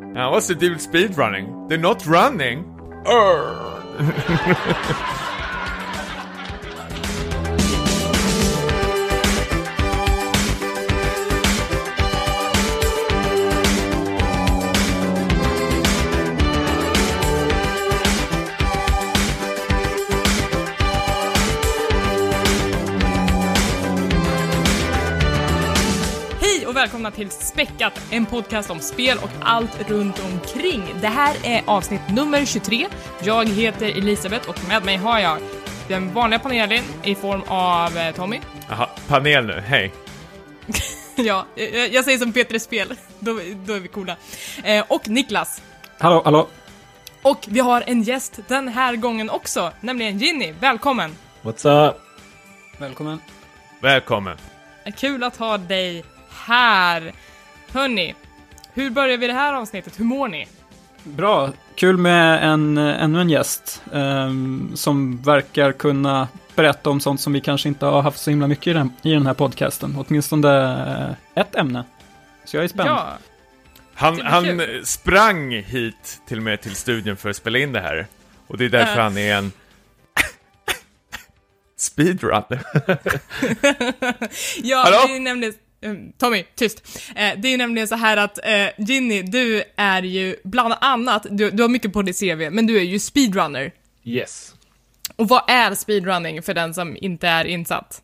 Now, what's the deal with speedrunning? They're not running. Oh. välkomna till Späckat, en podcast om spel och allt runt omkring. Det här är avsnitt nummer 23. Jag heter Elisabeth och med mig har jag den vanliga panelen i form av eh, Tommy. Jaha, panel nu, hej. ja, eh, jag säger som Peter i Spel, då, då är vi coola. Eh, och Niklas. Hallå, hallå. Och vi har en gäst den här gången också, nämligen Ginny. Välkommen! What's up? Välkommen. Välkommen. Kul att ha dig här. Hörni, hur börjar vi det här avsnittet? Hur mår ni? Bra. Kul med en, eh, ännu en gäst ehm, som verkar kunna berätta om sånt som vi kanske inte har haft så himla mycket i den, i den här podcasten. Åtminstone eh, ett ämne. Så jag är spänd. Ja, Han, han sprang hit till och med till studion för att spela in det här. Och det är därför Äh. han är en speedrunner. Ja, Hallå? det är nämligen... eh, Tommy, tyst. Eh, det är nämligen så här att eh, Ginny, du är ju bland annat, du, du har mycket på ditt CV, men du är ju speedrunner. Yes. Och vad är speedrunning för den som inte är insatt?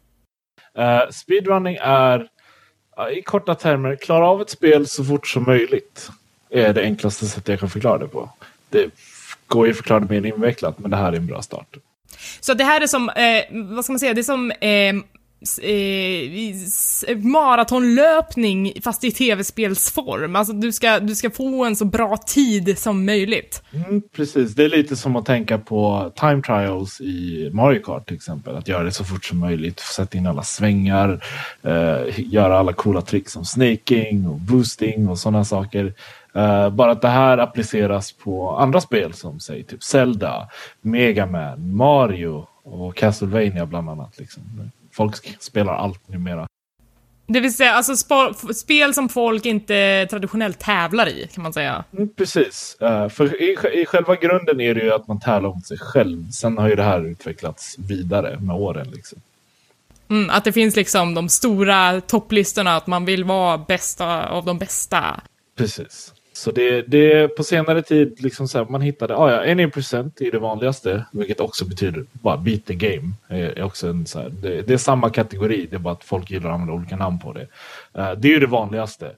Eh, speedrunning är i korta termer, klara av ett spel så fort som möjligt. är det enklaste sättet jag kan förklara det på. Det går ju att förklara det mer invecklat, men det här är en bra start. Så det här är som, eh, vad ska man säga, det är som eh, Eh, eh, maratonlöpning fast i tv-spelsform. Alltså du ska, du ska få en så bra tid som möjligt. Mm, precis, det är lite som att tänka på time trials i Mario Kart till exempel. Att göra det så fort som möjligt, sätta in alla svängar, eh, göra alla coola tricks som snaking och boosting och sådana saker. Uh, bara att det här appliceras på andra spel som säg typ Zelda, Mega Man, Mario och Castlevania bland annat. Liksom. Folk spelar allt numera. Det vill säga, alltså spel som folk inte traditionellt tävlar i, kan man säga. Mm, precis. Eh, för i, i själva grunden är det ju att man tävlar mot sig själv. Sen har ju det här utvecklats vidare med åren. Liksom. Mm, att det finns liksom de stora topplistorna, att man vill vara bästa av de bästa. Precis. Så det, det på senare tid, liksom så här, man hittade, ah, ja, 1% är det vanligaste, vilket också betyder bara beat the game. Är, också en, så här, det, det är samma kategori, det är bara att folk gillar att använda olika namn på det. Uh, det är ju det vanligaste.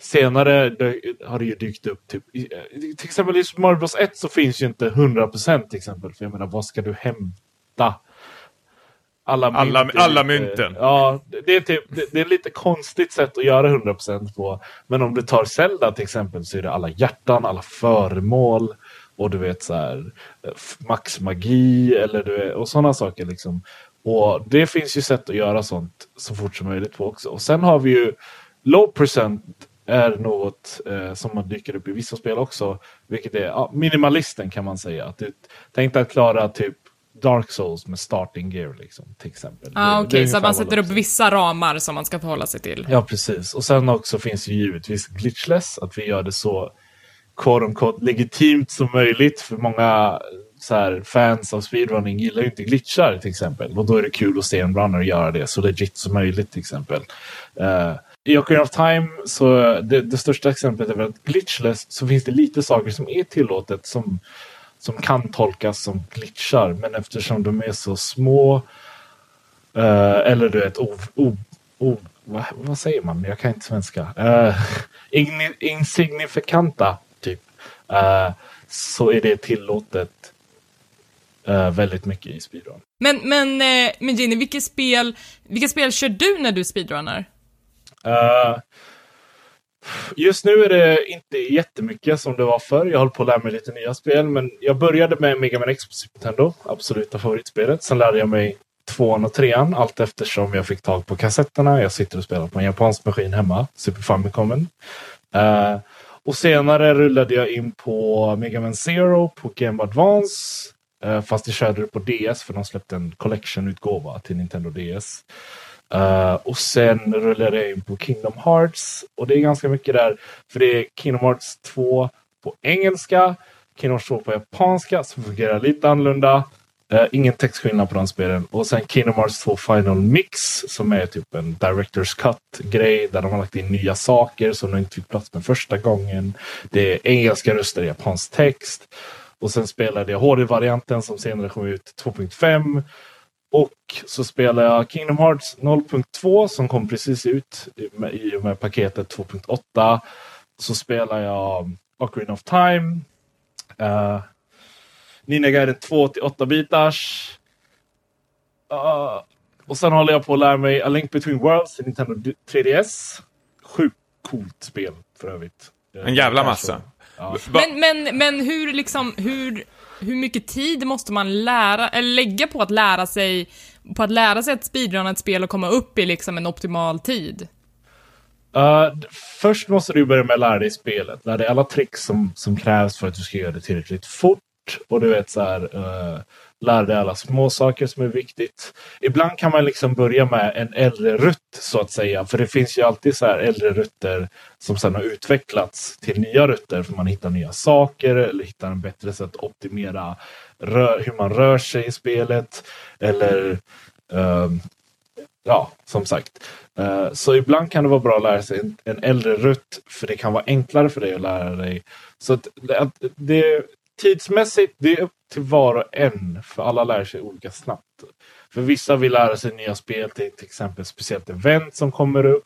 Senare det, har det ju dykt upp, typ, i, eh, till exempel i Super Mario Bros 1 så finns ju inte 100% till exempel, för jag menar, vad ska du hämta? Alla, Alla- mynt alla mynten. Ja, det, är typ, det, det är lite konstigt sätt att göra 100% på. Men om du tar Zelda till exempel så är det alla hjärtan, alla föremål och du vet så här eh, max magi eller du vet, och sådana saker liksom. Och det finns ju sätt att göra sånt så fort som möjligt på också. Och sen har vi ju low percent är något eh, som man dyker upp i vissa spel också. Vilket är ja, minimalisten kan man säga. Att du, tänk dig att klara typ Dark Souls med starting gear liksom, till exempel. Ah, Okej, är så man sätter upp vissa ramar som man ska förhålla sig till. Ja, precis. Och sen också finns det ju givetvis glitchless, att vi gör det så quote unquote, legitimt som möjligt. För många så här, fans av speedrunning gillar ju inte glitchar till exempel. Och då är det kul att se en runner göra det så legit som möjligt till exempel. Uh, I Ocarina of Time, så det, det största exemplet är väl att glitchless så finns det lite saker som är tillåtet som, som kan tolkas som glitchar. Men eftersom de är så små eh, eller du vet, o, o, o, vad, vad säger man? Jag kan inte svenska. Igni, insignifikanta, typ. Eh, så är det tillåtet eh, väldigt mycket i speedrun. Men, men, eh, men Ginny, vilket spel, vilka spel kör du när du speedrunnar? Just nu är det inte jättemycket som det var förr. Jag håller på att lära mig lite nya spel. Men jag började med Mega Man X på Super Nintendo. Absoluta favoritspelet. Sen lärde jag mig tvåan och trean allt eftersom jag fick tag på kassetterna. Jag sitter och spelar på en japansk maskin hemma, Super Famicomen. Uh, och senare rullade jag in på Mega Man Zero på Game Advance. Uh, fast jag körde det på DS för de släppte en collection-utgåva till Nintendo DS. Uh, och sen rullar jag in på Kingdom Hearts. Och det är ganska mycket där. För det är Kingdom Hearts 2 på engelska. Kingdom Hearts 2 på japanska som fungerar lite annorlunda. Uh, ingen textskillnad på de spelen. Och sen Kingdom Hearts 2 Final Mix som är typ en Directors Cut-grej där de har lagt in nya saker som de inte fick plats med första gången. Det är engelska röster i japansk text. Och sen spelade jag HD-varianten som senare kom ut 2.5. Och så spelar jag Kingdom Hearts 0.2 som kom precis ut i och med paketet 2.8. Så spelar jag Ocarina of Time. Uh, Ninja Gaiden 2 till 8 bitars. Uh, och sen håller jag på att lära mig A Link Between Worlds i Nintendo 3DS. Sjukt coolt spel för övrigt. En jävla massa. Ja. Men, men, men hur liksom, hur, hur mycket tid måste man lära, eller lägga på att lära sig, på att lära sig att speedrunna ett spel och komma upp i liksom en optimal tid? Uh, först måste du börja med att lära dig spelet. Lära dig alla tricks som, som krävs för att du ska göra det tillräckligt fort. Och du vet så här, uh, lära dig alla små saker som är viktigt. Ibland kan man liksom börja med en äldre rutt så att säga. För det finns ju alltid så här äldre rutter som sedan har utvecklats till nya rutter. För man hittar nya saker eller hittar en bättre sätt att optimera hur man rör sig i spelet. Eller um, ja, som sagt. Uh, så ibland kan det vara bra att lära sig en, en, äldre rutt. För det kan vara enklare för dig att lära dig. Så att, att det, tidsmässigt, det är upp till var och en. För alla lär sig olika snabbt. För vissa vill lära sig nya spel till till exempel speciellt event som kommer upp.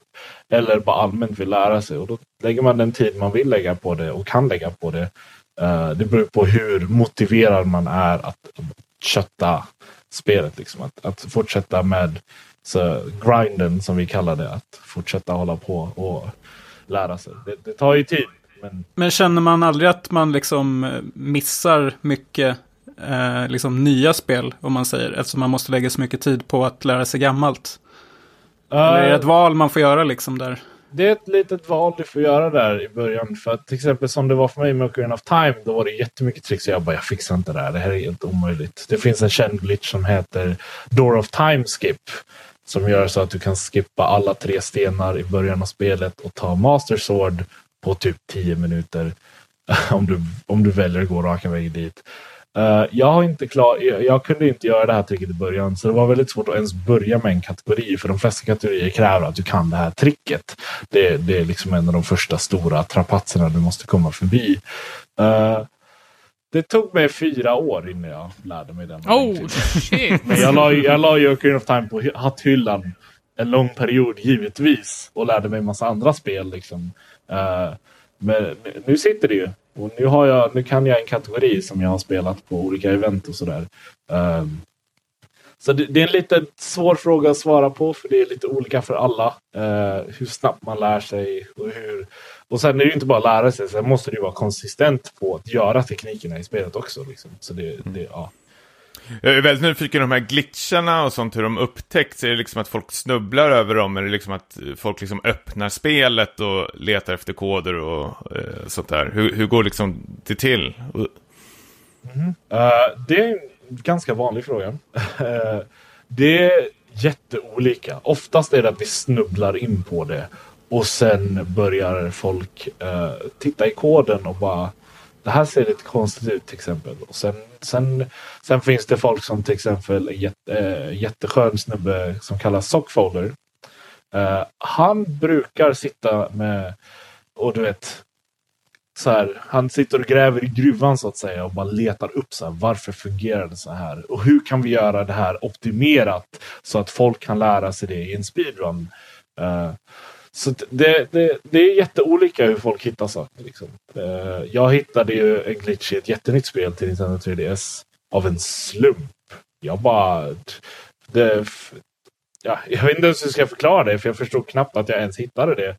Eller bara allmänt vill lära sig. Och då lägger man den tid man vill lägga på det och kan lägga på det. Uh, det beror på hur motiverad man är att kötta spelet. Liksom. Att, att fortsätta med så, grinden som vi kallar det. Att fortsätta hålla på och lära sig. Det, det tar ju tid. Men... men känner man aldrig att man liksom eh, missar mycket eh, liksom nya spel, om man säger, eftersom man måste lägga så mycket tid på att lära sig gammalt? Uh, Eller är det ett val man får göra liksom där? Det är ett litet val du får göra där i början. För att till exempel som det var för mig med Ocarina of Time, då var det jättemycket tricks jag bara, jag fixar inte det här, det här är helt omöjligt. Det finns en känd glitch som heter Door of Time Skip. Som gör så att du kan skippa alla tre stenar i början av spelet och ta Master Sword på typ 10 minuter. om, du, om du väljer att gå raka vägen dit. Uh, jag, har inte klar, jag, jag, kunde inte göra det här tricket i början, så det var väldigt svårt att ens börja med en kategori. För de flesta kategorier kräver att du kan det här tricket. Det, det är liksom en av de första stora trapatserna du måste komma förbi. Uh, det tog mig fyra år innan jag lärde mig den. Oh, shit! Men jag la, jag la ju Ocarina of Time på hatthyllan en lång period givetvis. Och lärde mig en massa andra spel. Liksom. Uh, men nu sitter det ju. Och nu, har jag, nu kan jag en kategori som jag har spelat på olika event och sådär. Eh, så det, det, är en lite svår fråga att svara på för det är lite olika för alla. Uh, hur snabbt man lär sig och hur... Och sen är det ju inte bara att lära sig, sen måste du vara konsistent på att göra teknikerna i spelet också. Liksom. Så det, det, ja. Jag är väldigt nyfiken på de här glitcharna och sånt, hur de upptäcks. Är det liksom att folk snubblar över dem? Eller liksom att folk liksom öppnar spelet och letar efter koder och eh, sånt där? Hur, hur går liksom det till? Mm. Uh, det är en ganska vanlig fråga. Eh, det är jätteolika. Oftast är det att vi snubblar in på det och sen börjar folk uh, titta i koden och bara det här ser lite konstigt ut till exempel. Och sen, sen, sen finns det folk som till exempel en jätte, äh, jätteskön snubbe som kallas Sockfolder. Uh, han brukar sitta med, och du vet, så här, han sitter och gräver i gruvan så att säga och bara letar upp så här, varför fungerar det så här? Och hur kan vi göra det här optimerat så att folk kan lära sig det i en speedrun? Uh, så det, det, det är jätteolika hur folk hittar saker. Liksom. Eh, jag hittade ju en glitch i ett jättenytt spel till Nintendo 3DS av en slump. Jag bara... Det, ja, jag vet inte ens hur jag ska förklara det, för jag förstod knappt att jag ens hittade det.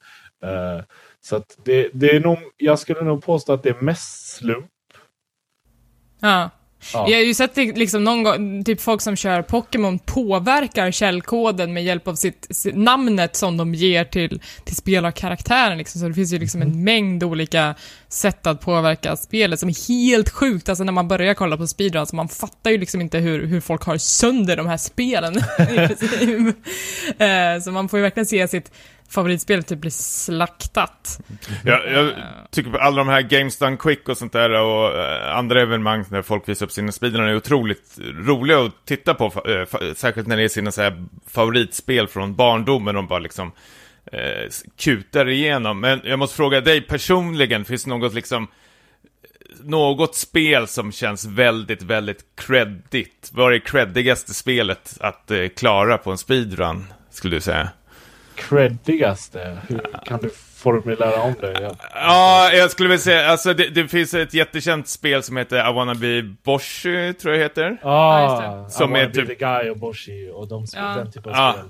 Eh, så att det, det är nog, jag skulle nog påstå att det är mest slump. Ja. Ja. Jag har ju sett liksom någon gång, typ folk som kör Pokémon påverkar källkoden med hjälp av sitt, sitt namnet som de ger till, till spelarkaraktären liksom. Så det finns ju liksom Mm. en mängd olika sätt att påverka spelet som är helt sjukt. Alltså när man börjar kolla på speedruns, så man fattar ju liksom inte hur, hur folk har sönder de här spelen. Eh, så man får ju verkligen se sitt favoritspel typ blir slaktat. Jag, jag tycker på alla de här Games Done Quick och sånt där och eh, andra evenemang när folk visar upp sina speedrun är otroligt roliga att titta på. Eh, särskilt när det är sina så här favoritspel från barndomen de bara liksom eh, kutar igenom. Men jag måste fråga dig personligen, finns det något liksom något spel som känns väldigt, väldigt creddigt? Vad är det creddigaste spelet att eh, klara på en speedrun, skulle du säga? Creddigaste? Hur kan du formulera om det? Jag, Ja, jag skulle vilja säga, alltså det, det finns ett jättekänt spel som heter I wanna be Boshi, tror jag det heter. ah, just Som Som är typ- the guy och Boshi och de, Ja. den typen av Ja. spel.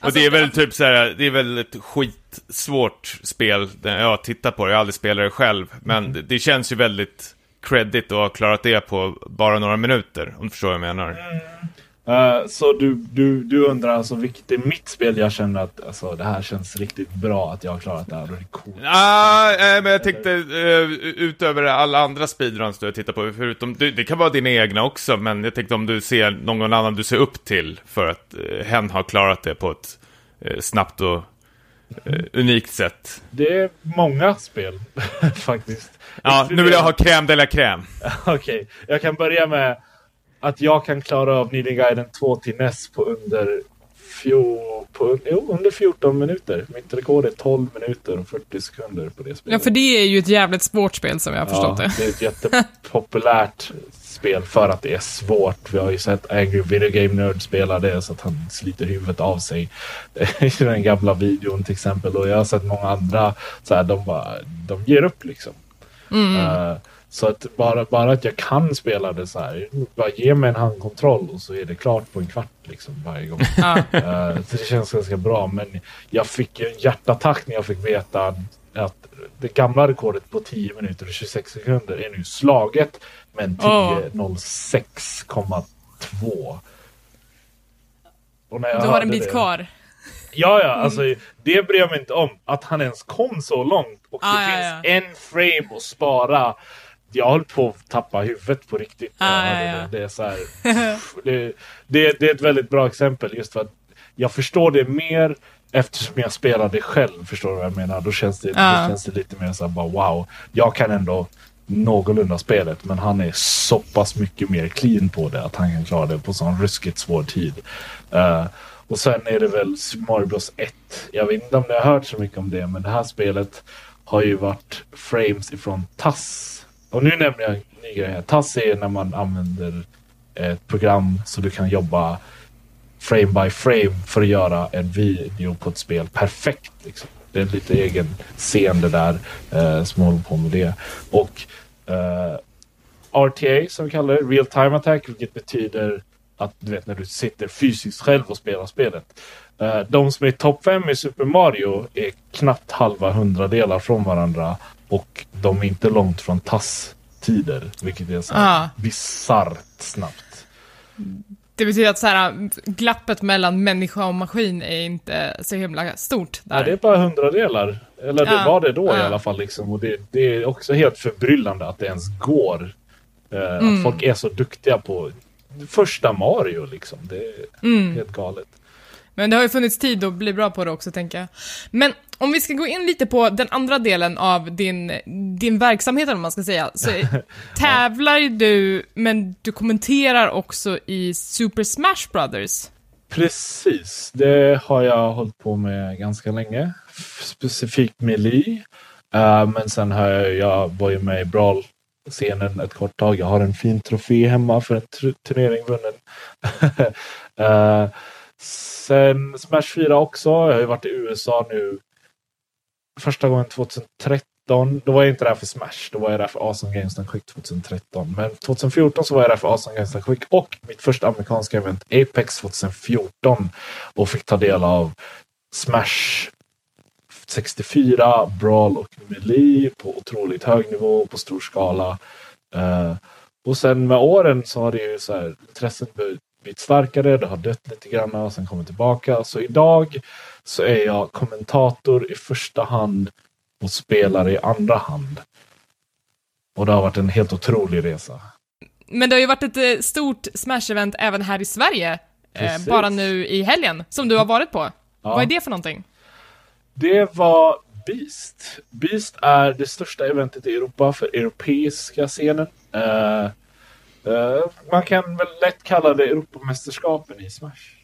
Och Alltså, det är väl typ så här, det är väl ett skitsvårt spel. Jag tittar på det, jag har aldrig spelat det själv. Men det, det känns ju väldigt credit att ha klarat det på bara några minuter, om du förstår vad jag menar. Eh, så du, du, du undrar alltså vilket är mitt spel jag känner att alltså, det här känns riktigt bra att jag har klarat det här och det är coolt. Ah, eh, men jag tänkte uh, utöver alla andra speedruns du har tittat på, förutom, det, det kan vara dina egna också, men jag tänkte om du ser någon annan du ser upp till för att uh, hen har klarat det på ett eh, snabbt och unikt sätt. Det är många spel faktiskt. Ja, nu vill jag ha crème de la crème. Okej, jag kan börja med att jag kan klara av Needing Guiden 2 till NES på under, fjol, på, jo, under 14 minuter. Mitt rekord är 12 minuter och 40 sekunder på det spelet. Ja, för det är ju ett jävligt svårt spel som jag har förstått det. det är ett jättepopulärt spel för att det är svårt. Vi har ju sett Angry Video Game Nerd spela det så att han sliter huvudet av sig i den gamla videon till exempel. Och jag har sett många andra så här, de bara, de ger upp liksom. Eh, så att bara, bara att jag kan spela det så här, bara ge mig en handkontroll och så är det klart på en kvart liksom varje gång. Eh, så det känns ganska bra. Men jag fick en hjärtattack när jag fick veta att det gamla rekordet på 10 minuter och 26 sekunder är nu slaget. Men Åh. 10.06,2. Och när jag Du har en bit det- kvar. Ja, ja, alltså det bryr jag mig inte om. Att han ens kom så långt. Och Ah, det ja, finns ja. en frame att spara. Jag höll på att tappa huvudet på riktigt. Ah, hörde ja, ja. Det. Det, är så här, det, det, det är ett väldigt bra exempel just för att jag förstår det mer eftersom jag spelar det själv. Förstår du vad jag menar? Då känns det, Ja. då känns det lite mer så här bara wow. Jag kan ändå någorlunda spelet men han är så pass mycket mer clean på det att han kan klara det på sån ruskigt svår tid. Eh, och sen är det väl Mario Bros 1. Jag vet inte om ni har hört så mycket om det men det här spelet har ju varit frames ifrån TASS. Och nu nämner jag en ny grej här. TASS är när man använder eh, ett program så du kan jobba frame by frame för att göra en video på ett spel perfekt. Liksom. Det är lite egen scen det där eh, som håller på med det. Och eh, RTA som vi kallar det, Real Time Attack, vilket betyder att du vet när du sitter fysiskt själv och spelar spelet. Eh, de som är topp 5 i Super Mario är knappt halva hundradelar från varandra och de är inte långt från TASS-tider, vilket är så Ah. bisarrt snabbt. Det betyder att så här, glappet mellan människa och maskin är inte så himla stort där. Ja, det är bara hundradelar. Eller det Ja, var det då i ja. alla fall. Liksom. Och det, det är också helt förbryllande att det ens går. Eh, Mm. Att folk är så duktiga på första Mario. Liksom. Det är Mm. helt galet. Men det har ju funnits tid att bli bra på det också, tänker jag. Men om vi ska gå in lite på den andra delen av din, din verksamhet, om man ska säga, så tävlar ju du, men du kommenterar också i Super Smash Brothers. Precis, det har jag hållit på med ganska länge. Specifikt Melee. Eh, men sen har jag, jag var ju med i Brawl-scenen ett kort tag. Jag har en fin trofé hemma för en tur- turnering vunnen. Eh, sen Smash 4 också. Jag har ju varit i USA nu första gången 2013. Då var jag inte där för Smash. Då var jag där för Awesome Games and Quick 2013. Men 2014 så var jag där för Awesome Games and Quick och mitt första amerikanska event Apex 2014. Och fick ta del av Smash 64, Brawl och Melee på otroligt hög nivå på stor skala. Uh, Och sen med åren så har det ju så här, intresset blivit starkare, det har dött lite grann och sen kommit tillbaka. Så idag så är jag kommentator i första hand och spelare i andra hand. Och det har varit en helt otrolig resa. Men det har ju varit ett eh, stort Smash-event även här i Sverige, eh, Precis. bara nu i helgen, som du har varit på. Vad är det för någonting? Det var Beast. Beast är det största eventet i Europa för europeiska scenen. Eh, eh, man kan väl lätt kalla det Europamästerskapen i Smash.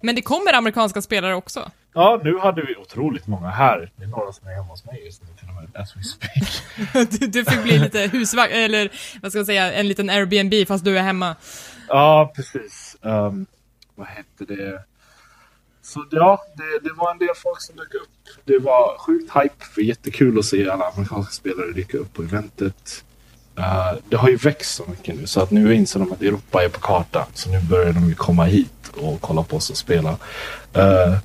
Men det kommer amerikanska spelare också. Ja, nu hade vi otroligt många här. Det är några som är hemma hos mig just nu till och med, as we speak. Du, du fick bli lite husvagn, eller vad ska jag säga, en liten Airbnb fast du är hemma. Ja, precis. Um, vad hette det? Så ja, det, det var en del folk som dök upp. Det var sjukt hype, för jättekul att se alla amerikanska spelare dyka upp på eventet. Uh, det har ju växt så mycket nu så att nu inser de att Europa är på kartan. Så nu börjar de ju komma hit och kolla på oss och spela. Uh,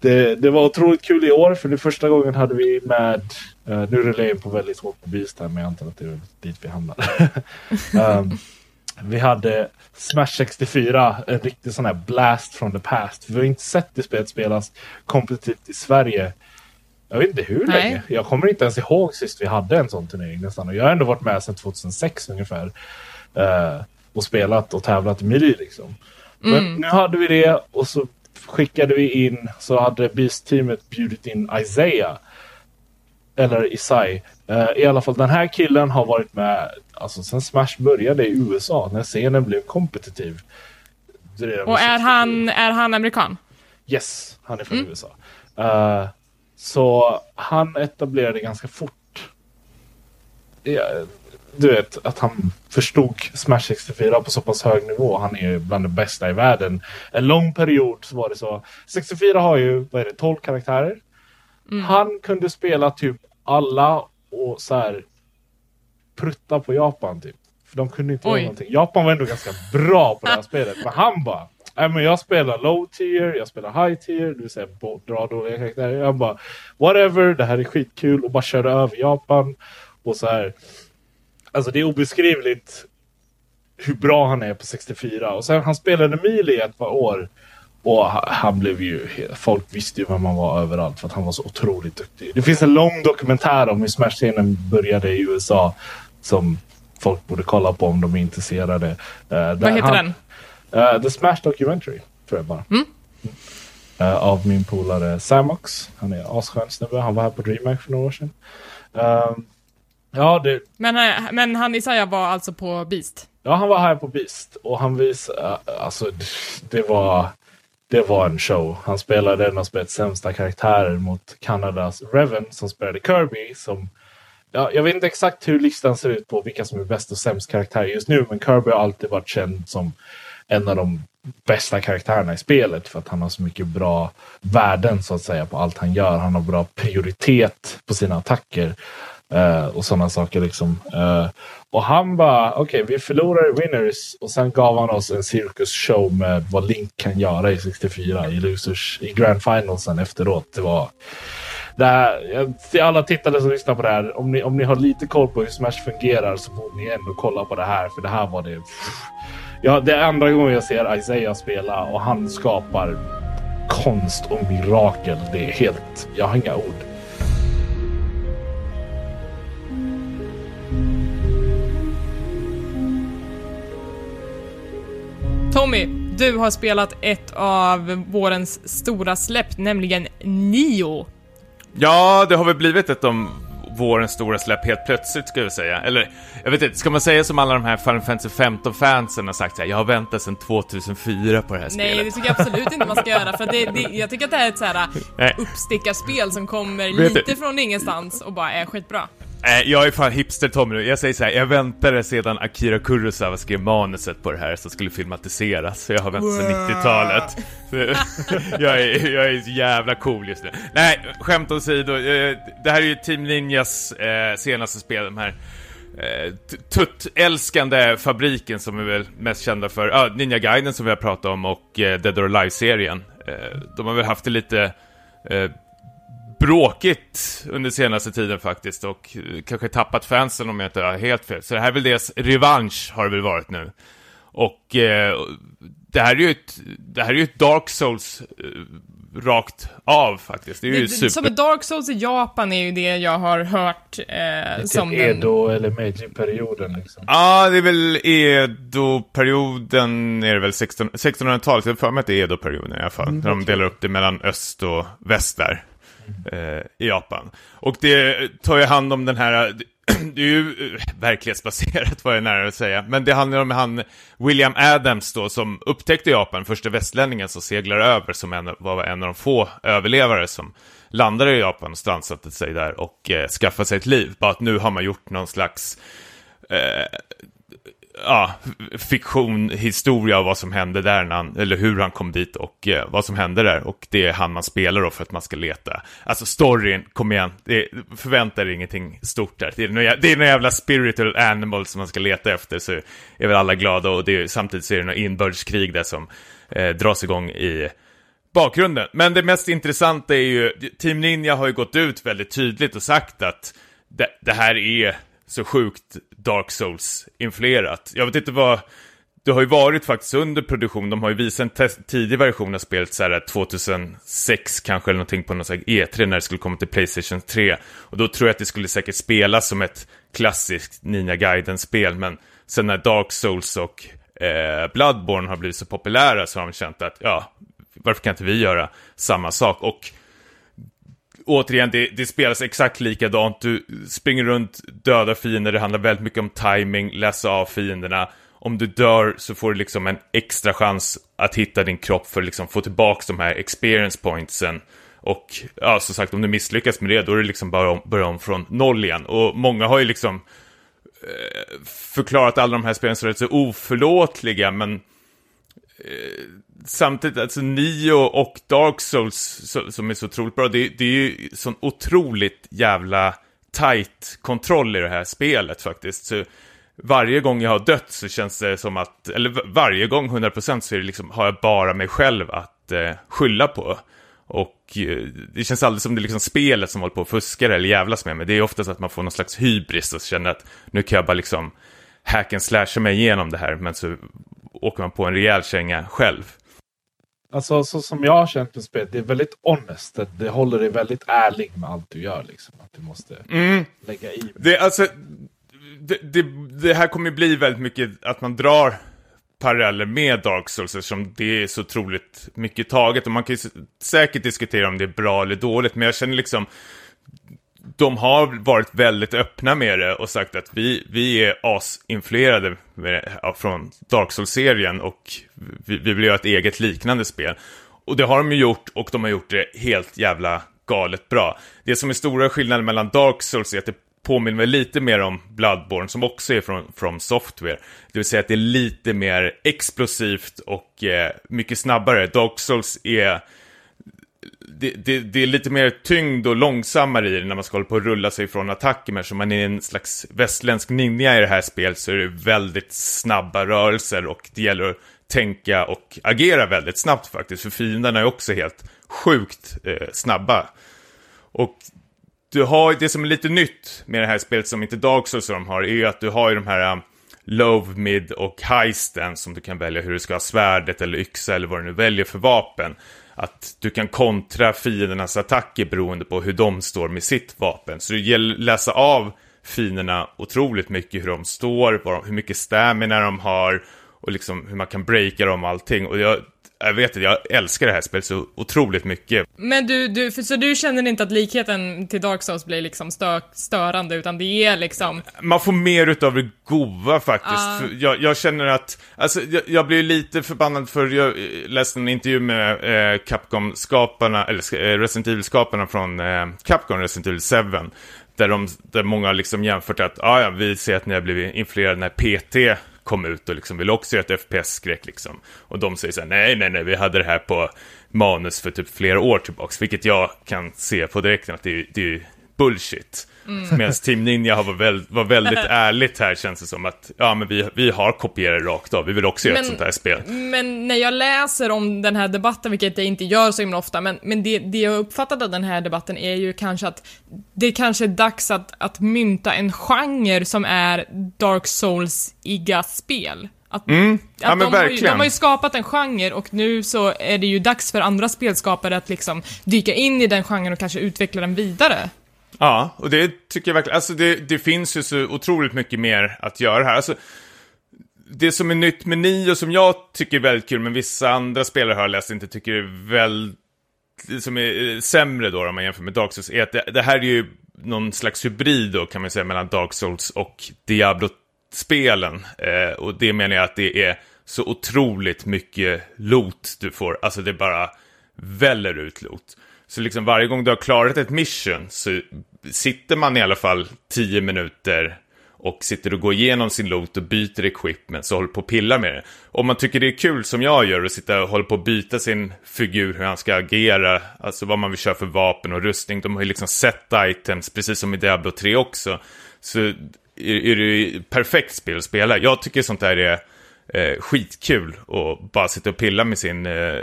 det, det var otroligt kul i år för det första gången hade vi med, uh, nu rullar jag in på väldigt hårt på Beast här men jag antar att det är dit vi hamnar. um, vi hade Smash 64, en riktig sån här blast from the past. Vi har inte sett det spelet spelas kompetitivt i Sverige. Jag vet inte hur Nej. länge. Jag kommer inte ens ihåg sist vi hade en sån turnering nästan. Och jag har ändå varit med sedan 2006 ungefär. eh, och spelat och tävlat i Melee liksom. Men nu hade vi det och så skickade vi in, så hade Beast-teamet bjudit in Isaiah. Eller Isai. Eh, I alla fall den här killen har varit med alltså sen Smash började i USA. När scenen blev kompetitiv. Och är 64. han, är han amerikan? Yes, han är från USA. Eh, så han etablerade ganska fort. Du vet, att han förstod Smash 64 på så pass hög nivå. Han är ju bland de bästa i världen. En lång period så var det så. 64 har ju, vad är det, 12 karaktärer. Han kunde spela typ alla och så här prutta på Japan typ. För de kunde inte Oj. göra någonting. Japan var ändå ganska bra på det här spelet. Men han bara, nej men jag spelar low tier, jag spelar high tier, det vill säga dra dåliga karaktärer. Jag bara, whatever, det här är skitkul och bara köra över Japan. Och så här. Alltså det är obeskrivligt hur bra han är på 64. Och sen han spelade Mili i ett par år. Och ha- han blev ju, folk visste ju vem han var överallt för att han var så otroligt duktig. Det finns en lång dokumentär om hur Smash-scenen började i USA. Som folk borde kolla på om de är intresserade. Där Vad heter han, den? Eh, The Smash Documentary, tror jag bara. Eh, av min polare Samox. Han är asskön snubbe. Han var här på DreamHack för några år sedan. Ehm, ja, det, Men, eh, men han Isaiah var alltså på Beast? Ja, han var här på Beast och han visade, alltså det- det var, det var en show. Han spelade en av spelets sämsta karaktärer mot Kanadas Reven som spelade Kirby som Ja, jag vet inte exakt hur listan ser ut på vilka som är bäst och sämst karaktärer just nu, men Kirby har alltid varit känd som en av de bästa karaktärerna i spelet för att han har så mycket bra värden så att säga på allt han gör. Han har bra prioritet på sina attacker eh, och sådana saker liksom. Eh, och han bara, okej, vi förlorar winners och sen gav han oss en cirkusshow med vad Link kan göra i 64 i losers i grand finalsen efteråt. Det var det här, jag- till alla tittare som lyssnar på det här, om ni, om ni har lite koll på hur Smash fungerar så borde ni ändå kolla på det här, för det här var det... Ja, det är andra gången jag ser Isaiah spela och han skapar konst och mirakel. Det är helt... Jag har inga ord. Tommy, du har spelat ett av vårens stora släpp, nämligen Nio. Ja, det har väl blivit ett av vårens stora släpp helt plötsligt, ska jag säga. Eller, jag vet inte, ska man säga som alla de här Final Fantasy 15-fansen har sagt så här, jag har väntat sedan 2004 på det här Nej, det spelet. tycker jag absolut inte man ska göra, för det, det, jag tycker att det här är ett så här Nej. uppstickarspel som kommer Vet lite du- från ingenstans och bara är skitbra. Nej, jag är fan hipster-Tommy nu. Jag säger så här, jag väntade sedan Akira Kurosawa skrev manuset på det här som skulle filmatiseras, så jag har väntat sedan 90-talet. Så, jag, är, jag är jävla cool just nu. Nej, skämt åsido, eh, det här är ju Team Ninjas eh, senaste spel, de här tuttälskande fabriken som är väl mest kända för, ja, Ninja Gaiden som vi har pratat om och eh, Dead or Alive-serien. Eh, de har väl haft det lite eh, bråkigt under senaste tiden faktiskt och kanske tappat fansen om jag inte har helt fel. Så det här är väl deras revansch har det väl varit nu. Och eh, det här är ju ett, det här är ju ett Dark Souls eh, rakt av faktiskt. Det är ju Det, super... Som ett Dark Souls i Japan är ju det jag har hört eh, som typ den... Edo eller Meiji-perioden liksom. Ja, det är väl Edo-perioden, är det väl 16 1600-talet, jag har för mig att det är Edo-perioden i alla fall. när de delar upp det mellan öst och väst där. Eh, I Japan. Och det tar ju hand om den här, det är ju eh, verklighetsbaserat vad jag är nära att säga. Men det handlar om han William Adams då som upptäckte Japan, första västlänningen som seglar över som en, var en av de få överlevare som landade i Japan och strandsatte sig där och eh, skaffade sig ett liv. Bara att nu har man gjort någon slags eh, ja, fiktion, historia av vad som hände där, när han, eller hur han kom dit och eh, vad som hände där. Och det är han man spelar då för att man ska leta. Alltså storyn, kom igen, det, förvänta er ingenting stort där. Det är, några, det är några jävla spiritual animal som man ska leta efter, så är väl alla glada. Och det är, samtidigt så är det några inbördeskrig där som eh, dras igång i bakgrunden. Men det mest intressanta är ju, Team Ninja har ju gått ut väldigt tydligt och sagt att det, det här är så sjukt Dark Souls-influerat. Jag vet inte vad... Det har ju varit faktiskt under produktion, de har ju visat en tidig version av spelet så här 2006 kanske eller någonting på någon sån här E3 när det skulle komma till Playstation 3. Och då tror jag att det skulle säkert spelas som ett klassiskt Ninja Gaiden-spel, men sen när Dark Souls och eh, Bloodborne har blivit så populära så har de känt att ja, varför kan inte vi göra samma sak? Och återigen, det, det spelas exakt likadant. Du springer runt, dödar fiender, det handlar väldigt mycket om timing, läsa av fienderna. Om du dör så får du liksom en extra chans att hitta din kropp för att liksom få tillbaka de här experience pointsen. Och ja, som sagt, om du misslyckas med det, då är det liksom bara om, börja om från noll igen. Och många har ju liksom eh, förklarat alla de här spelen som rätt så oförlåtliga, men eh, Eh, samtidigt, alltså Nio och Dark Souls så, som är så otroligt bra, det, det är ju sån otroligt jävla tight kontroll i det här spelet faktiskt. Så varje gång jag har dött så känns det som att, eller varje gång 100% så är det liksom, har jag bara mig själv att eh, skylla på. Och eh, det känns aldrig som det är liksom spelet som håller på att fuska eller jävlas med mig. Det är oftast att man får någon slags hybris och känner att nu kan jag bara liksom hack and slasha mig igenom det här. Men så åker man på en rejäl känga själv. Alltså så som jag har känt med spelet, det är väldigt honest. Det, det håller dig väldigt ärlig med allt du gör. Liksom. Att du måste Mm. lägga i. Det, alltså, det, det, det här kommer ju bli väldigt mycket att man drar paralleller med Dark Souls eftersom det är så otroligt mycket taget. Och man kan ju säkert diskutera om det är bra eller dåligt, men jag känner liksom de har varit väldigt öppna med det och sagt att vi, vi är asinfluerade med, ja, från Dark Souls-serien och vi, vi vill göra ett eget liknande spel. Och det har de ju gjort och de har gjort det helt jävla galet bra. Det som är stora skillnaden mellan Dark Souls är att det påminner mig lite mer om Bloodborne som också är från From Software. Det vill säga att det är lite mer explosivt och eh, mycket snabbare. Dark Souls är det, det, det är lite mer tyngd och långsammare i det när man ska hålla på och rulla sig från attacker. Men som man är en slags västländsk ninja i det här spelet så är det väldigt snabba rörelser och det gäller att tänka och agera väldigt snabbt faktiskt. För fienderna är också helt sjukt eh, snabba. Och du har, det som är lite nytt med det här spelet som inte Dark Souls de har, är ju att du har ju de här Love, Low, Mid och Heisten som du kan välja hur du ska ha svärdet eller yxa eller vad du nu väljer för vapen. Att du kan kontra fiendernas attacker beroende på hur de står med sitt vapen. Så det gäller att läsa av fienderna otroligt mycket hur de står, hur mycket stamina de har och liksom hur man kan breaka dem och allting. Och jag, jag vet att jag älskar det här spelet så otroligt mycket. Men du, du, så du känner inte att likheten till Dark Souls blir liksom stö, störande, utan det är liksom... Man får mer utav det goa faktiskt. För jag, jag känner att, alltså jag, jag blir lite förbannad för jag eh, läste en intervju med eh, Capcom-skaparna, eller eh, Resident Evil-skaparna från eh, Capcom Resident Evil 7. Där, de, där många har liksom jämfört att, ah, ja, vi ser att ni har blivit influerade när PT kom ut och liksom ville också göra ett FPS-skräck liksom. Och de säger så här, nej, nej, nej, vi hade det här på manus för typ flera år tillbaks. Vilket jag kan se på direkten att det, är- det, är- bullshit. Mm. Medan Team Ninja har varit väldigt, var väldigt ärligt här känns det som att ja men vi, vi har kopierat rakt av, vi vill också göra ett sånt här spel. Men när jag läser om den här debatten, vilket jag inte gör så himla ofta, men, men det, det jag uppfattat av den här debatten är ju kanske att det kanske är dags att, att mynta en genre som är Dark Souls-iga spel. Att, mm. ja, att men de. Har ju, de har ju skapat en genre och nu så är det ju dags för andra spelskapare att liksom dyka in i den genren och kanske utveckla den vidare. Ja, och det tycker jag verkligen, alltså det, det finns ju så otroligt mycket mer att göra här. Alltså, det som är nytt med Nio som jag tycker är väldigt kul, men vissa andra spelare har jag läst inte tycker är väldigt, som är eh, sämre då om man jämför med Dark Souls, är att det, det här är ju någon slags hybrid då kan man säga mellan Dark Souls och Diablo spelen. Eh, och det menar jag att det är så otroligt mycket loot du får. Alltså det bara väller ut loot. Så liksom varje gång du har klarat ett mission så sitter man i alla fall 10 minuter och sitter och går igenom sin loot och byter equipment så håller på att pilla med det. Om man tycker det är kul som jag gör och sitta och håller på att byta sin figur, hur han ska agera, alltså vad man vill köra för vapen och rustning. De har ju liksom set items, precis som i Diablo 3 också. Så är, det perfekt spel att spela. Jag tycker sånt där är eh, skitkul och bara sitta och pilla med sin eh,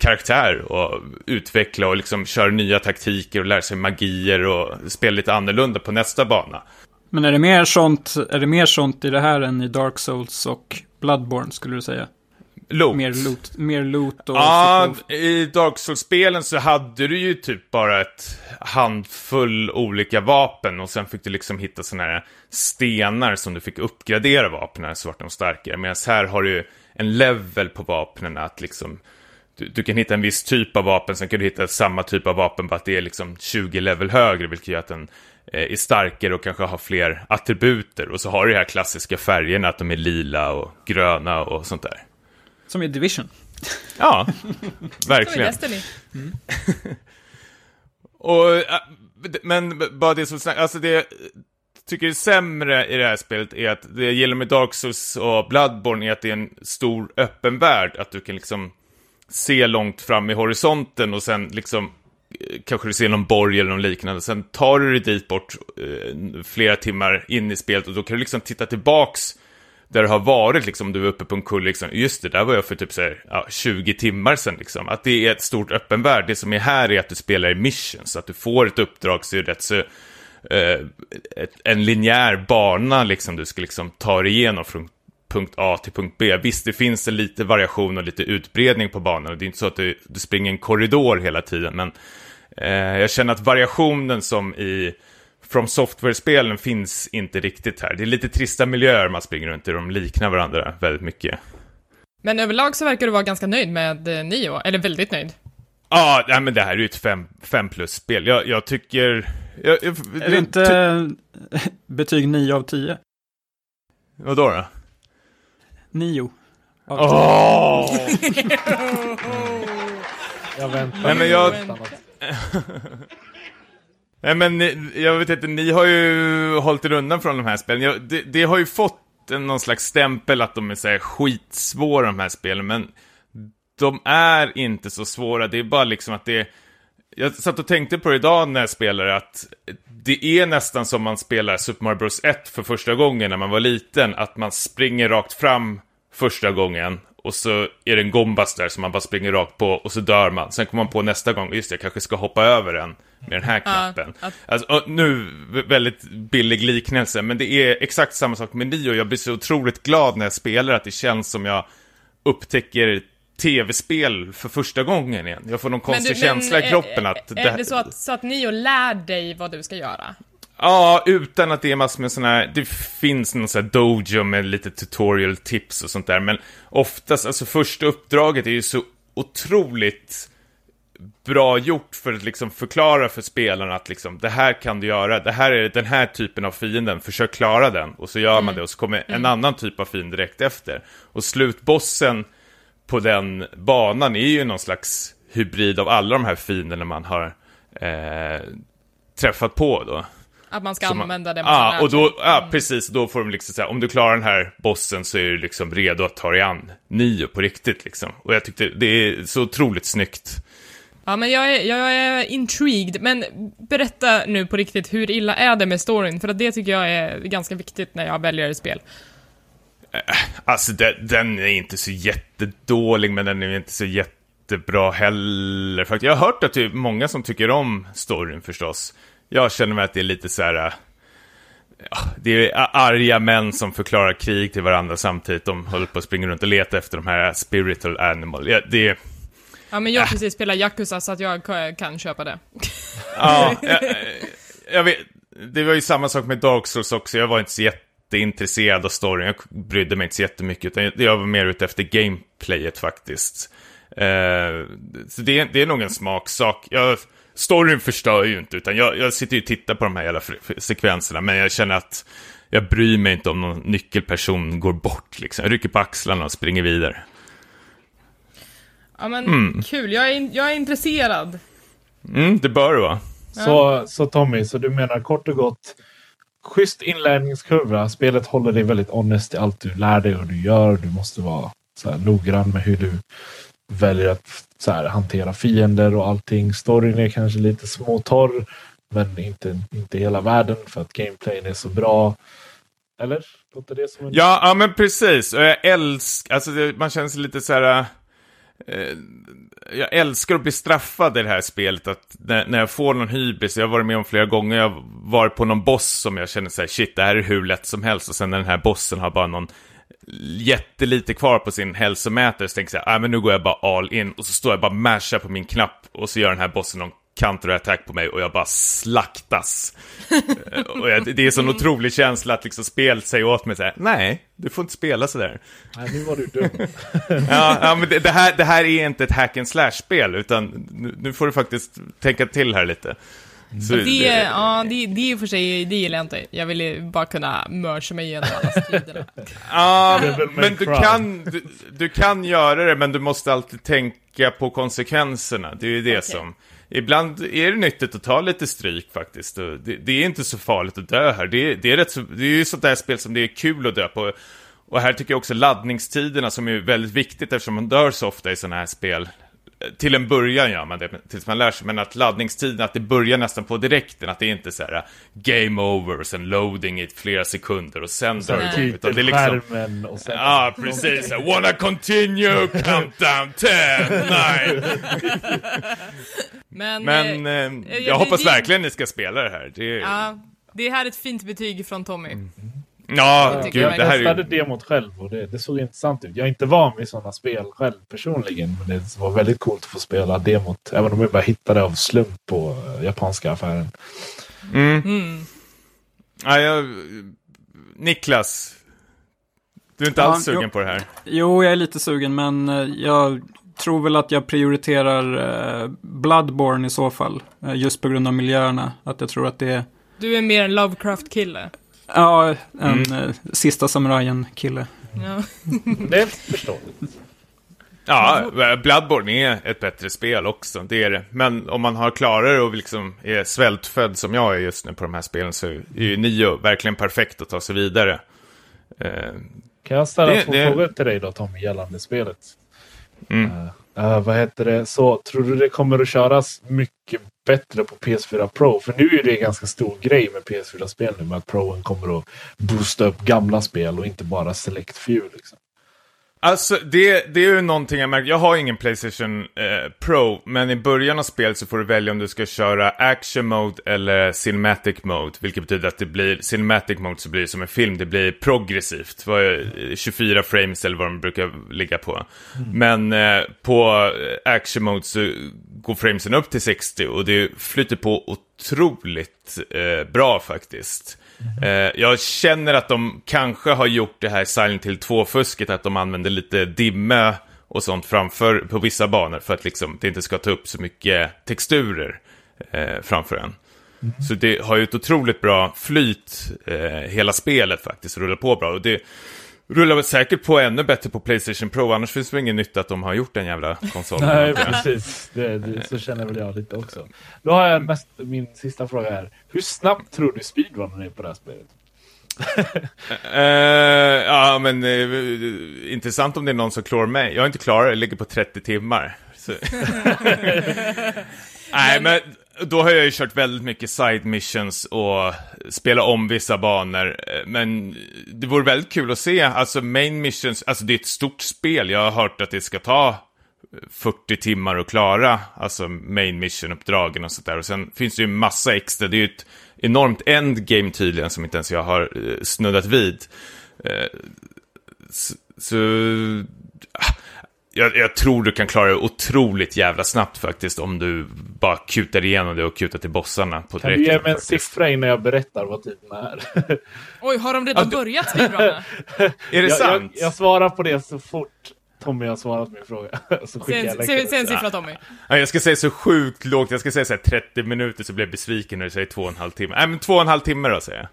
karaktär och utveckla och liksom köra nya taktiker och lära sig magier och spela lite annorlunda på nästa bana. Men är det mer sånt, är det mer sånt i det här än i Dark Souls och Bloodborne skulle du säga? Loot. Mer loot, mer loot och... Ja, i Dark Souls-spelen så hade du ju typ bara ett handfull olika vapen och sen fick du liksom hitta sådana här stenar som du fick uppgradera vapnen så vart de starkare. Medan här har du en level på vapnen att liksom du, du, kan hitta en viss typ av vapen, sen kan du hitta samma typ av vapen, bara att det är liksom 20 level högre, vilket gör att den eh, är starkare och kanske har fler attributer. Och så har du de här klassiska färgerna, att de är lila och gröna och sånt där. Som i Division. Ja, verkligen. Som i. Mm. och, äh, men bara det som alltså det tycker är sämre i det här spelet är att det gäller med Dark Souls och Bloodborne är att det är en stor öppen värld, att du kan liksom se långt fram i horisonten och sen liksom eh, kanske du ser någon borg eller någon liknande, sen tar du dig dit bort eh, flera timmar in i spelet och då kan du liksom titta tillbaks där det har varit liksom, du är uppe på en kulle, liksom, just det, där var jag för typ så här, ja, 20 timmar sedan liksom. Att det är ett stort öppen värld. Det som är här är att du spelar i missions, att du får ett uppdrag så är det rätt så, eh, ett, en linjär bana liksom du ska liksom ta dig igenom från punkt A till punkt B. Visst, det finns en lite variation och lite utbredning på banan och det är inte så att du, du springer en korridor hela tiden, men eh, jag känner att variationen som i From Software-spelen finns inte riktigt här. Det är lite trista miljöer man springer runt i, de liknar varandra väldigt mycket. Men överlag så verkar du vara ganska nöjd med eh, Nio, eller väldigt nöjd. Ja, nej, men det här är ju ett 5 plus-spel. Jag, jag, tycker... Jag, jag, är det inte betyg 9 av 10? Vadå då? 9. Åh! Oh! jag väntar. Nej, men jag... Nej men jag vet inte, ni har ju hållit er undan från de här spelen. Jag, det, det, har ju fått någon slags stämpel att de är så här skitsvåra de här spelen, men de är inte så svåra. Det är bara liksom att det jag satt och tänkte på det idag när jag spelade att det är nästan som man spelar Super Mario Bros 1 för första gången när man var liten. Att man springer rakt fram första gången och så är det en gombas där som man bara springer rakt på och så dör man. Sen kommer man på nästa gång, just det, jag kanske ska hoppa över den med den här knappen. Ja, att... alltså, nu, väldigt billig liknelse, men det är exakt samma sak med Nio. Jag blir så otroligt glad när jag spelar att det känns som jag upptäcker tv-spel för första gången igen. Jag får någon konstig du, känsla i kroppen att... Är, är det, det så att, så att Nio lär dig vad du ska göra? Ja, utan att det är massor med sådana här, det finns någon sån här dojo med lite tutorial tips och sånt där, men oftast, alltså första uppdraget är ju så otroligt bra gjort för att liksom förklara för spelarna att liksom, det här kan du göra, det här är den här typen av fienden, försök klara den. Och så gör mm. man det och så kommer en mm. annan typ av fiende direkt efter. Och slutbossen på den banan är ju någon slags hybrid av alla de här fienderna man har eh, träffat på då. Att man ska så använda det man Ja, och då, ja, mm. precis. Då får de liksom säga, om du klarar den här bossen så är du liksom redo att ta dig an Nio på riktigt liksom. Och jag tyckte det är så otroligt snyggt. Ja, men jag är, jag är intrigued, men berätta nu på riktigt, hur illa är det med storyn? För att det tycker jag är ganska viktigt när jag väljer ett spel. Alltså den, den är inte så jättedålig, men den är inte så jättebra heller. Jag har hört att det är många som tycker om storyn förstås. Jag känner mig att det är lite så här... Ja, det är arga män som förklarar krig till varandra samtidigt. De håller på att springa runt och leta efter de här spiritual animal. Ja, det är... Ja, men jag har precis spelat Yakuza så att jag kan köpa det. Ja, jag, jag vet. Det var ju samma sak med Dark Souls också. Jag var inte så jätteintresserad av storyn. Jag brydde mig inte så jättemycket. Utan jag var mer ute efter gameplayet faktiskt. Uh, så det, det är nog en smaksak. Jag, storyn förstör ju inte, utan jag, jag sitter ju och tittar på de här jävla sekvenserna. Men jag känner att jag bryr mig inte om någon nyckelperson går bort. Liksom. Jag rycker på axlarna och springer vidare. Ja men mm. kul, jag är, jag är intresserad. Mm, det bör du vara. Så, så Tommy, så du menar kort och gott schysst inlärningskurva. Spelet håller dig väldigt honest i allt du lär dig och du gör. Du måste vara så här, noggrann med hur du väljer att så här, hantera fiender och allting. Storyn är kanske lite småtorr, men inte, inte hela världen för att gameplayen är så bra. Eller? Låter det som en... Ja, ja men precis. Och jag älskar, alltså det, man känner sig lite så här Eh, jag älskar att bli straffad i det här spelet. Att när, när jag får någon hybris, jag har varit med om flera gånger, jag var på någon boss som jag känner så här, shit, det här är hur lätt som helst. Och sen när den här bossen har bara någon jättelite kvar på sin hälsomätare, så tänker jag så här, ah, men nu går jag bara all in. Och så står jag bara mashar på min knapp och så gör den här bossen någon counter-attack på mig och jag bara slaktas. Eh, och jag, det är en otrolig känsla att liksom spelet säger åt mig så här, nej, du får inte spela sådär. Nej, nu var du dum. ja, ja, men det, det, här, det här är inte ett hack and slash-spel, utan nu, nu, får du faktiskt tänka till här lite. Så det, det, ja, det, det är för sig, det gillar jag inte. Jag vill bara kunna mörsa mig igenom alla striderna. Ja, men du kan, du, du, kan göra det, men du måste alltid tänka på konsekvenserna. Det är ju det okay. som ibland är det nyttigt att ta lite stryk faktiskt. Det, det, är inte så farligt att dö här. Det, det är, rätt så, det är ju sånt där spel som det är kul att dö på. Och här tycker jag också laddningstiderna som är väldigt viktigt eftersom man dör så ofta i sådana här spel till en början gör man det tills man lär sig, men att laddningstiden, att det börjar nästan på direkten, att det är inte så här game over och sen loading i flera sekunder och sen drar det igång. Utan det är liksom... Och sen... Ja, precis. Wanna continue, countdown 10, 9. men, men eh, eh, jag, hoppas det, verkligen ni ska spela det här. Det är... Ja, det här är ett fint betyg från Tommy. Mm. Ja, gud, jag det här testade är... demot själv och det, det, såg intressant ut. Jag är inte van vid sådana spel själv personligen. Men det var väldigt coolt att få spela demot. Även om jag bara hittade av slump på uh, japanska affären. Mm. Mm. Ja, jag... Niklas. Du är inte ja, alls sugen jo, på det här? Jo, jag är lite sugen, men eh, jag tror väl att jag prioriterar uh, Bloodborne i så fall. Uh, just på grund av miljöerna. Att jag tror att det är... Du är mer en Lovecraft-kille? Ja, en mm. Eh, sista samurajen-kille. Ja. det är förståeligt. Ja, Bloodborne är ett bättre spel också, det är det. Men om man har klarare och liksom är svältfödd som jag är just nu på de här spelen så är ju Nio verkligen perfekt att ta sig vidare. Uh, kan jag ställa det, två det... frågor till dig då Tommy gällande spelet? Mm. Uh, vad heter det? Så tror du det kommer att köras mycket bättre på PS4 Pro. För nu är det en ganska stor grej med PS4-spel nu med att Proen kommer att boosta upp gamla spel och inte bara Select Few. Liksom. Alltså, det, det är ju någonting jag märker. Jag har ingen Playstation eh, Pro, men i början av spelet så får du välja om du ska köra Action Mode eller Cinematic Mode. Vilket betyder att det blir, Cinematic Mode så blir det som en film, det blir progressivt. 24 frames eller vad de brukar ligga på. Men eh, på eh, Action Mode så går framesen upp till 60 och det flyter på otroligt eh, bra faktiskt. Mm. jag känner att de kanske har gjort det här Silent Hill 2-fusket, att de använder lite dimme och sånt framför på vissa banor för att liksom, det inte ska ta upp så mycket texturer eh, framför en. Mm. Så det har ju ett otroligt bra flyt, eh, hela spelet faktiskt, rullar på bra. Och det, rullar väl säkert på ännu bättre på Playstation Pro, annars finns det ingen nytta att de har gjort den jävla konsolen. Nej, precis. Det, det, så känner väl jag lite också. Då har jag mest, min sista fråga här. Hur snabbt tror du speedrunnen är på det här spelet? uh, ja, men uh, intressant om det är någon som klarar mig. Jag är inte klar, jag ligger på 30 timmar. Så. Nej, men då har jag ju kört väldigt mycket side missions och spelat om vissa banor. Eh, men det vore väldigt kul att se, alltså main missions, alltså det är ett stort spel. Jag har hört att det ska ta eh, 40 timmar att klara, alltså main mission-uppdragen och sådär. Och sen finns det ju massa extra, det är ju ett enormt endgame tydligen som inte ens jag har eh, snuddat vid. Så, ah, jag, jag, tror du kan klara det otroligt jävla snabbt faktiskt om du bara kutar igenom det och kutar till bossarna på Kan du ge mig en siffra innan jag berättar vad tiden är? Oj, har de redan Ja, du- börjat speedrunna? Är det jag, sant? Jag, jag svarar på det så fort Tommy har svarat min fråga. så skickar Säg jag säg- säg en siffra Tommy. Ja, jag ska säga så sjukt lågt, jag ska säga så här 30 minuter så blir jag besviken när du säger två och en halv timme. Nej men två och en halv timme då säger jag.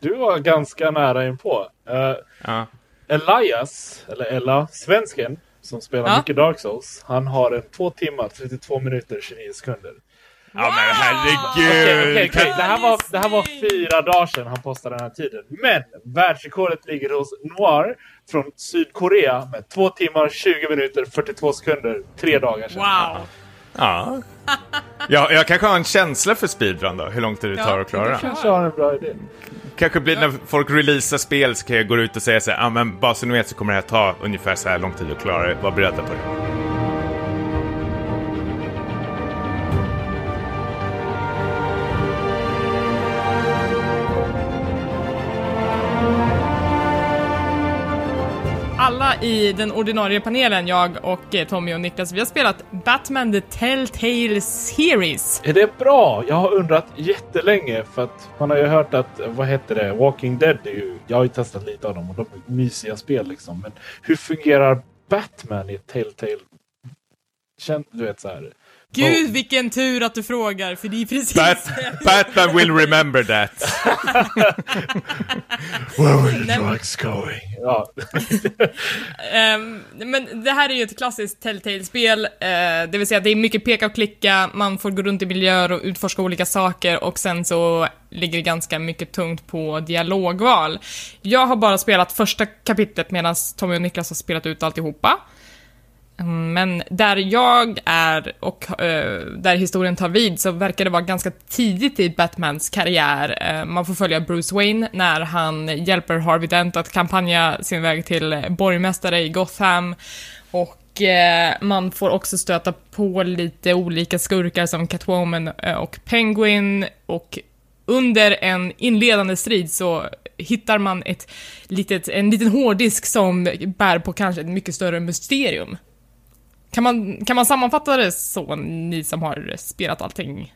Du var ganska nära inpå. Uh, Ja. Elias, eller Ella, svensken, som spelar Ja. mycket Dark Souls, han har en 2 timmar, 32 minuter, 29 sekunder. Ja men herregud! Okej, okej. Kan- Det, här var, det här var fyra dagar sedan han postade den här tiden. Men världsrekordet ligger hos Noir från Sydkorea med 2 timmar, 20 minuter, 42 sekunder, tre dagar sedan. Wow. Ja. ja. Jag kanske har en känsla för speedrun då, hur långt det Ja, tar att klara. det Kanske har en bra idé. Kanske blir när folk releasar spel så kan jag gå ut och säga så här, ja men bara så ni vet så kommer det här ta ungefär så här lång tid att klara det, var beredda på det. I den ordinarie panelen, jag och eh, Tommy och Niklas, vi har spelat Batman The Telltale Series. Är det bra? Jag har undrat jättelänge för att man har ju hört att, vad heter det, Walking Dead är ju, jag har ju testat lite av dem och de är mysiga spel liksom. Men hur fungerar Batman i Telltale? Känn, du vet så här. Gud vilken tur att du frågar, för det är precis... Bat Batman will remember that. Where were the drugs going? Ja, Ehm, men det här är ju ett klassiskt Telltale-spel, eh, det vill säga att det är mycket peka och klicka, man får gå runt i miljöer och utforska olika saker och sen så ligger det ganska mycket tungt på dialogval. Jag har bara spelat första kapitlet medan Tommy och Niklas har spelat ut alltihopa. Mm, men där jag är och uh, där historien tar vid så verkar det vara ganska tidigt i Batmans karriär. Uh, man får följa Bruce Wayne när han hjälper Harvey Dent att kampanja sin väg till eh, borgmästare i Gotham. Och uh, man får också stöta på lite olika skurkar som Catwoman och Penguin. Och under en inledande strid så hittar man ett litet, en liten hårddisk som bär på kanske ett mycket större mysterium. Kan man, kan man sammanfatta det så, ni som har spelat allting?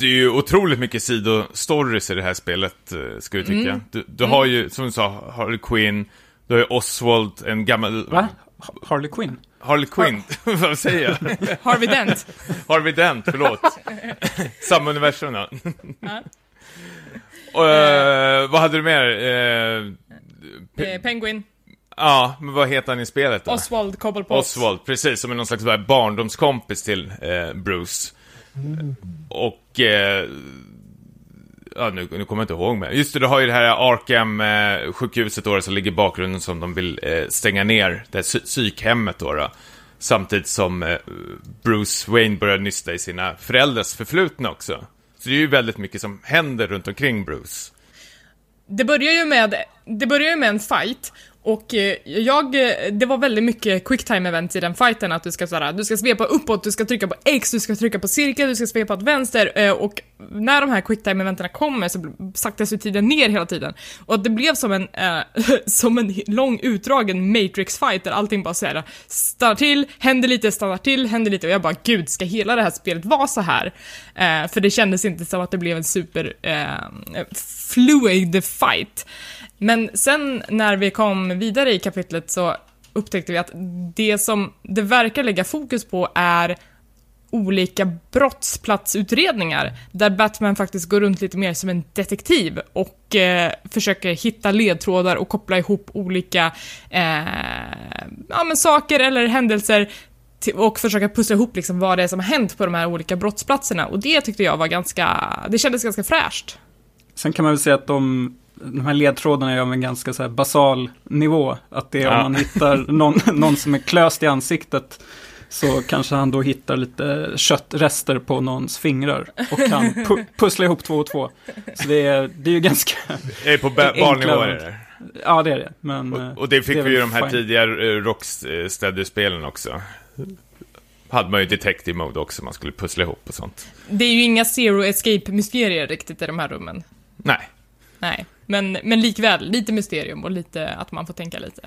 Det är ju otroligt mycket sidostories i det här spelet, eh, skulle jag tycka. Du, du har ju, som du sa, Harley Quinn, du har ju Oswald, en gammal... Va? Ha- Harley Quinn? Harley Quinn, vad säger jag? Harvey Dent? Harvey Dent, förlåt. Samma universum då. Ja. Och, eh, vad hade du mer? Eh, Pe- Penguin? Ja, men vad heter han i spelet då? Oswald Cobblepot? Oswald, precis, som är någon slags barndomskompis till eh, Bruce. Och... Eh, ja, nu, nu kommer jag inte ihåg mer. Just det, du har ju det här Arkham-sjukhuset då, som ligger i bakgrunden som de vill eh, stänga ner. Det här psy- psykhemmet då, då. Samtidigt som eh, Bruce Wayne börjar nysta i sina föräldrars förflutna också. Så det är ju väldigt mycket som händer runt omkring Bruce. Det börjar ju med, det börjar ju med en fight och eh, jag, eh, det var väldigt mycket quicktime events i den fighten att du ska såhär, du ska svepa uppåt, du ska trycka på X, du ska trycka på cirkel, du ska svepa åt vänster eh, och när de här quicktime eventen kommer så saktas ju tiden ner hela tiden. Och att det blev som en, äh, som en lång utdragen matrix-fight där allting bara såhär stannar till, händer lite, stannar till, händer lite och jag bara gud, ska hela det här spelet vara så här? Äh, för det kändes inte som att det blev en super äh, fluid fight. Men sen när vi kom vidare i kapitlet så upptäckte vi att det som det verkar lägga fokus på är olika brottsplatsutredningar där Batman faktiskt går runt lite mer som en detektiv och eh, försöker hitta ledtrådar och koppla ihop olika eh, ja, men saker eller händelser och försöka pussla ihop liksom vad det är som har hänt på de här olika brottsplatserna och det tyckte jag var ganska, det kändes ganska fräscht. Sen kan man väl säga att de, de här ledtrådarna är av en ganska så här basal nivå. Att det är Ja. om man hittar någon, någon som är klöst i ansiktet så kanske han då hittar lite köttrester på någons fingrar och kan pu pussla ihop två och två. Så det är, det är ju ganska... Det är på barnnivå är det. Ja, det är det. Men, och, och det fick det vi ju de här fine. tidigare eh, Rocksteady-spelen också. Hade man ju Detective Mode också, man skulle pussla ihop och sånt. Det är ju inga Zero Escape-mysterier riktigt i de här rummen. Nej. Nej, men, men likväl, lite mysterium och lite att man får tänka lite.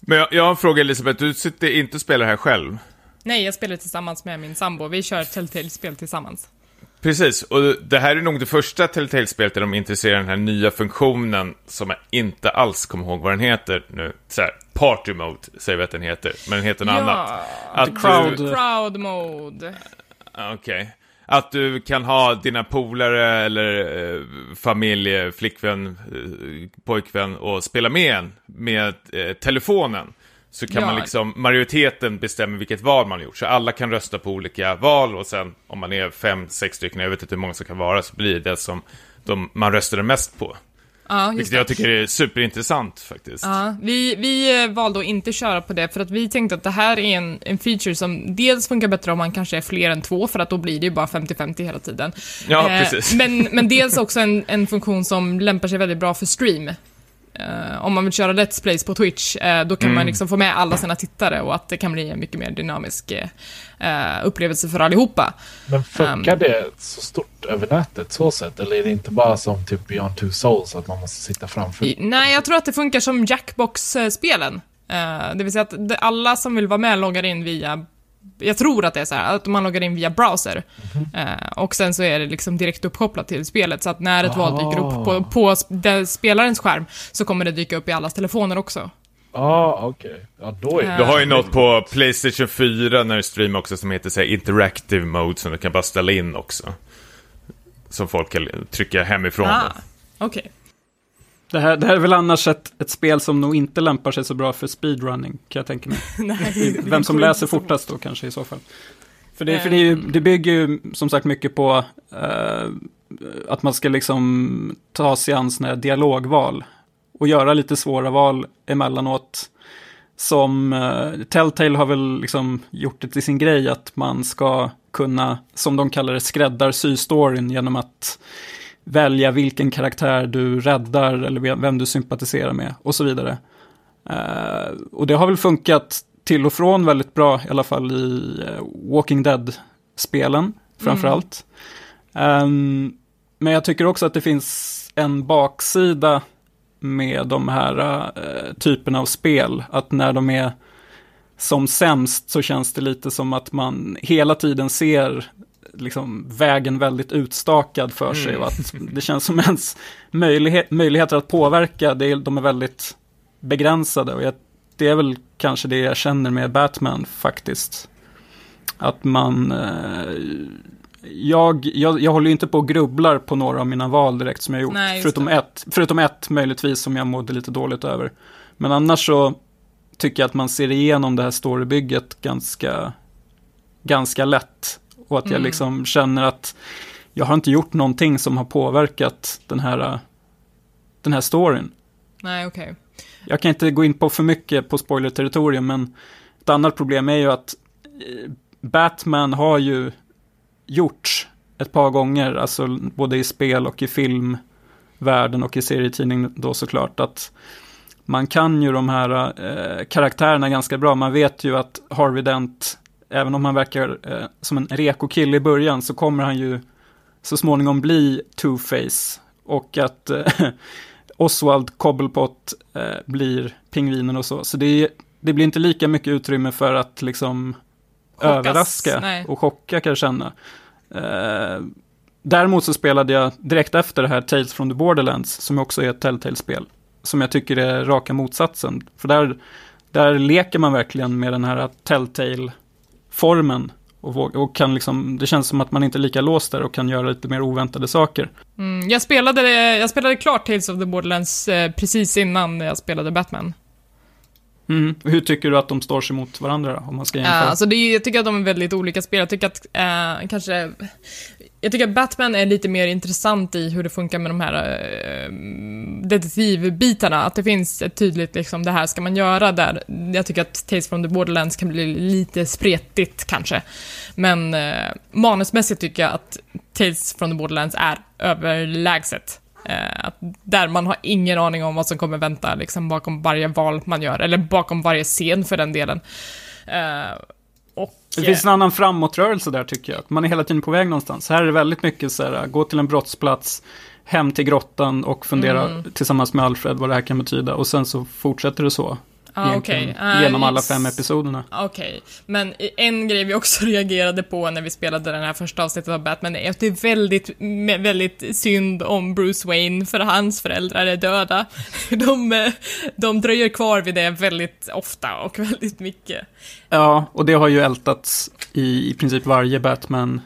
Men jag, jag har en fråga Elisabeth, du sitter inte och spelar här själv? Nej, jag spelar tillsammans med min sambo. Vi kör Telltale-spel tillsammans. Precis, och det här är nog det första Telltale-spelet där de intresserar den här nya funktionen som jag inte alls kommer ihåg vad den heter nu. Så här, Party Mode säger vi att den heter, men den heter något annat. Att crowd- Crowd mode. Okej. Att du kan ha dina polare eller eh, familj, flickvän, eh, pojkvän och spela med en med eh, telefonen. Så kan Ja. man liksom, majoriteten bestämmer vilket val man har gjort. Så alla kan rösta på olika val och sen om man är fem, sex stycken, jag vet inte hur många som kan vara, så blir det som de, man röstade mest på. Ja, Vilket det. jag tycker är superintressant faktiskt. Ja, vi, vi eh, valde att inte köra på det för att vi tänkte att det här är en, en feature som dels funkar bättre om man kanske är fler än två för att då blir det ju bara 50-50 hela tiden. Ja, Eh, precis. Men, men dels också en, en funktion som lämpar sig väldigt bra för stream. Eh, om man vill köra Let's Plays på Twitch, eh, då kan Mm. man liksom få med alla sina tittare och att det kan bli en mycket mer dynamisk eh, eh, upplevelse för allihopa. Men funkar Um, det så stort över nätet så sett? Eller är det inte bara som typ Beyond Two Souls att man måste sitta framför? I- Nej, jag tror att det funkar som Jackbox-spelen. Eh, det vill säga att alla som vill vara med loggar in via jag tror att det är så här, att man loggar in via browser. Eh, och sen så är det liksom direkt uppkopplat till spelet, så att när ett val dyker upp på, på sp- den spelarens skärm, så kommer det dyka upp i allas telefoner också. Ja, ah, okej. Ja, då är det... Du har ju något på Playstation 4 när du streamar också som heter så här, Interactive Mode som du kan bara ställa in också. Som folk kan trycka hemifrån. Ah, okej. Det här, det här är väl annars ett, ett spel som nog inte lämpar sig så bra för speedrunning, kan jag tänka mig. Nej, Vem som läser fortast då kanske i så fall. För det, för det, ju, det bygger ju som sagt mycket på eh, att man ska liksom ta sig an sådana här dialogval. Och göra lite svåra val emellanåt. Som eh, Telltale har väl liksom gjort det till sin grej att man ska kunna, som de kallar det, skräddarsy storyn genom att välja vilken karaktär du räddar eller vem du sympatiserar med och så vidare. Eh, och det har väl funkat till och från väldigt bra, i alla fall i eh, Walking Dead-spelen framförallt. Ehm, men jag tycker också att det finns en baksida med de här uh, typerna av spel. Att när de är som sämst så känns det lite som att man hela tiden ser liksom vägen väldigt utstakad för sig och att det känns som ens möjlighet, möjligheter att påverka, det är, de är väldigt begränsade och jag, det är väl kanske det jag känner med Batman faktiskt. Att man, eh, jag, jag, jag håller ju inte på och grubblar på några av mina val direkt som jag gjort, Nej, förutom det. ett, förutom ett möjligtvis som jag mådde lite dåligt över. Men annars så tycker jag att man ser igenom det här storybygget ganska, ganska lätt. Och att jag Mm. liksom känner att jag har inte gjort någonting som har påverkat den här, den här storyn. Nej, okej. Jag kan inte gå in på för mycket på spoiler-territorium, men ett annat problem är ju att eh, Batman har ju gjorts ett par gånger, alltså både i spel och i filmvärlden och i serietidning då såklart, att man kan ju de här eh, karaktärerna ganska bra. Man vet ju att Harvey Dent, även om han verkar eh, som en reko kille i början, så kommer han ju så småningom bli Two-Face. Och att eh, Oswald Cobblepot eh, blir pingvinen och så. Så det, det blir inte lika mycket utrymme för att liksom Chockas, överraska nej. och chocka kan jag känna. Eh, däremot så spelade jag direkt efter det här Tales from the Borderlands, som också är ett Telltale-spel. Som jag tycker är raka motsatsen. För där, där leker man verkligen med den här Telltale-formen. Och, och kan liksom, det känns som att man inte är lika låst där och kan göra lite mer oväntade saker. Mm, jag, spelade, jag spelade klart Tales of the Borderlands eh, precis innan jag spelade Batman. Mm. Hur tycker du att de står sig mot varandra då, om man ska jämföra? alltså det jag tycker att de är väldigt olika spel. Jag tycker att eh, kanske jag tycker att Batman är lite mer intressant i hur det funkar med de här äh, detektivbitarna. Att det finns ett tydligt, liksom, det här ska man göra där. Jag tycker att Tales from the Borderlands kan bli lite spretigt kanske. Men äh, manusmässigt tycker jag att Tales from the Borderlands är överlägset. Äh, att där man har ingen aning om vad som kommer vänta liksom, bakom varje val man gör, eller bakom varje scen för den delen. Det finns en annan framåtrörelse där tycker jag. Man är hela tiden på väg någonstans. Här är det väldigt mycket så här, gå till en brottsplats, hem till grottan och fundera mm. tillsammans med Alfred vad det här kan betyda. Och sen så fortsätter det så. Ah, okay. uh, genom alla fem episoderna. Okej, okay. men en grej vi också reagerade på när vi spelade den här första avsnittet av Batman är att det är väldigt, väldigt synd om Bruce Wayne, för hans föräldrar är döda. De, de dröjer kvar vid det väldigt ofta och väldigt mycket. Ja, och det har ju ältats i, i princip varje Batman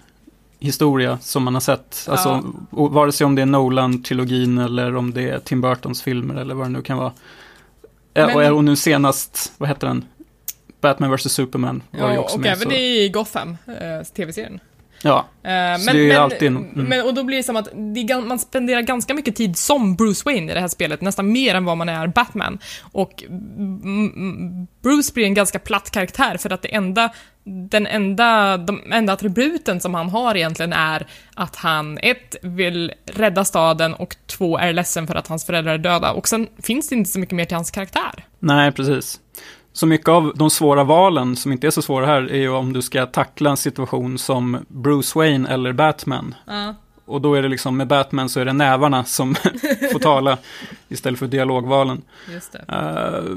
historia som man har sett. Alltså, ja. vare sig om det är Nolan-trilogin eller om det är Tim Burtons filmer eller vad det nu kan vara. Men... Och, och nu senast, vad heter den? Batman vs Superman var ja, också och med. Och även så... i Gotham, eh, tv-serien. Ja, uh, men, så det är men, alltid... Mm. Men, och då blir det som att det, man spenderar ganska mycket tid som Bruce Wayne i det här spelet, nästan mer än vad man är Batman. Och Bruce blir en ganska platt karaktär för att det enda, den enda, de enda attributen som han har egentligen är att han ett, vill rädda staden och två, är ledsen för att hans föräldrar är döda. Och sen finns det inte så mycket mer till hans karaktär. Nej, precis. Så mycket av de svåra valen, som inte är så svåra här, är ju om du ska tackla en situation som Bruce Wayne eller Batman. Ja. Och då är det liksom, med Batman så är det nävarna som får tala istället för dialogvalen. Uh,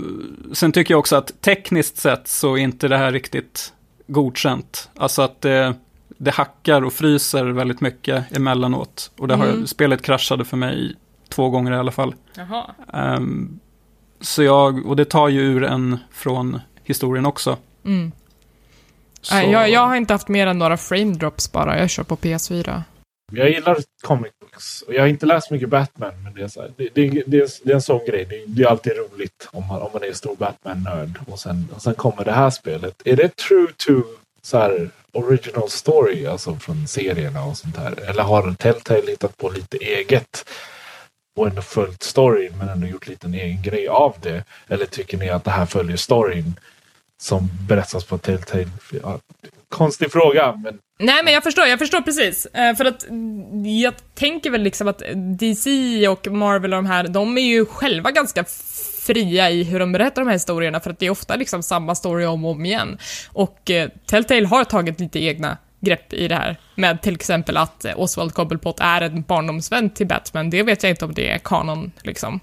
sen tycker jag också att tekniskt sett så är inte det här riktigt godkänt. Alltså att det, det hackar och fryser väldigt mycket emellanåt. Och det har, mm. spelet kraschade för mig två gånger i alla fall. Um, så jag, och det tar ju ur en från historien också. Mm. Nej, jag, jag har inte haft mer än några frame drops bara, jag kör på PS4. Jag gillar comic books och jag har inte läst mycket Batman. Men det är, så här, det, det, det, är, det är en sån grej. Det, det är alltid roligt om man, om man är en stor Batman-nörd. Och sen, och sen kommer det här spelet. Är det true to så här, original story, alltså från serierna och sånt här? Eller har Telltale hittat på lite eget? Och ändå följt storyn men ändå gjort lite en egen grej av det? Eller tycker ni att det här följer storyn som berättas på Telltale? Ja, konstig fråga, men... Nej, men jag förstår, jag förstår precis. Eh, för att mm, jag tänker väl liksom att DC och Marvel och de här, de är ju själva ganska fria i hur de berättar de här historierna, för att det är ofta liksom samma story om och om igen. Och eh, Telltale har tagit lite egna grepp i det här. Med till exempel att eh, Oswald Cobblepot är en barndomsvän till Batman. Det vet jag inte om det är kanon, liksom.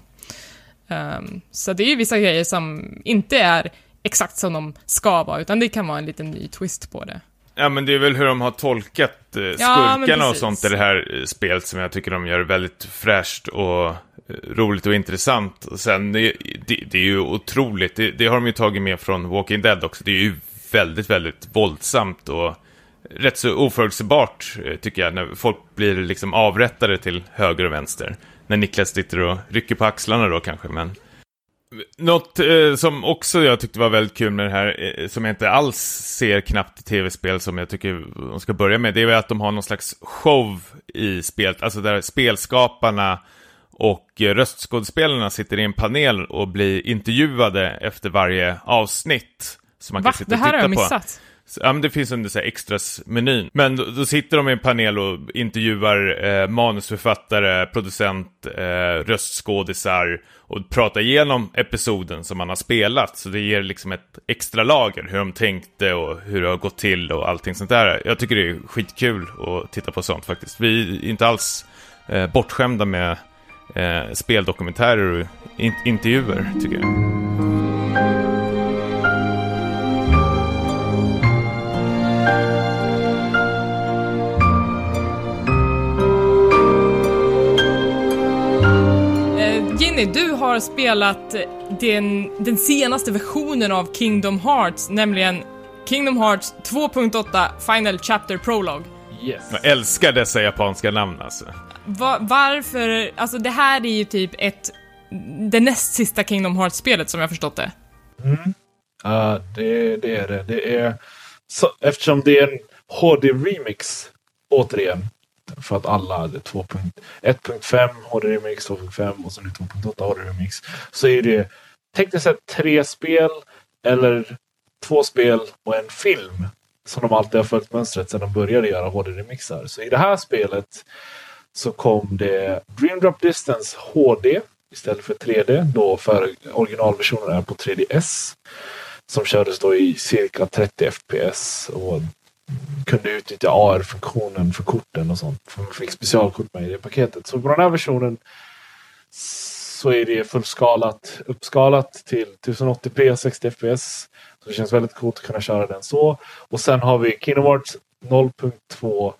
Um, så det är ju vissa grejer som inte är exakt som de ska vara, utan det kan vara en liten ny twist på det. Ja, men det är väl hur de har tolkat eh, skurkarna ja, och sånt i det här eh, spelet som jag tycker de gör väldigt fräscht och eh, roligt och intressant. Och sen, det, det, det är ju otroligt, det, det, har de ju tagit med från Walking Dead också. Det är ju väldigt, väldigt våldsamt och rätt så oförutsägbart, eh, tycker jag, när folk blir liksom avrättade till höger och vänster. När Niklas sitter och rycker på axlarna då kanske, men... Något eh, som också jag tyckte var väldigt kul med det här, eh, som jag inte alls ser knappt i tv-spel som jag tycker de ska börja med, det är att de har någon slags show i spelet, alltså där spelskaparna och röstskådespelarna sitter i en panel och blir intervjuade efter varje avsnitt. Som man Va? kan sitta det här har jag missat. Ja, men det finns under så extras-menyn. Men då, då, sitter de i en panel och intervjuar eh, manusförfattare, producent, eh, röstskådisar och pratar igenom episoden som man har spelat. Så det ger liksom ett extra lager, hur de tänkte och hur det har gått till och allting sånt där. Jag tycker det är skitkul att titta på sånt faktiskt. Vi är inte alls eh, bortskämda med eh, speldokumentärer och in intervjuer, tycker jag. Jenny, du har spelat den, den senaste versionen av Kingdom Hearts, nämligen Kingdom Hearts 2.8 Final Chapter Prologue. Yes. Jag älskar dessa japanska namn alltså. Va, varför, alltså det här är ju typ ett, det näst sista Kingdom Hearts-spelet som jag förstått det. Mm. Uh, det, det är det. Det är, så, eftersom det är en HD-remix, återigen. För att alla hade 1.5 HD Remix, 2.5 och så nu 2.8 HD Remix. Så är det tekniskt sett tre spel eller två spel och en film. Som de alltid har följt mönstret sedan de började göra HD-remixar. Så i det här spelet så kom det Dream Drop Distance HD istället för 3D. Då för originalversionen är på 3DS. Som kördes då i cirka 30 FPS och kunde utnyttja AR-funktionen för korten och sånt. För man fick specialkort med i det paketet. Så på den här versionen så är det fullskalat, uppskalat till 1080p 60 fps. Så det känns väldigt coolt att kunna köra den så. Och sen har vi Kingdom Hearts 0.2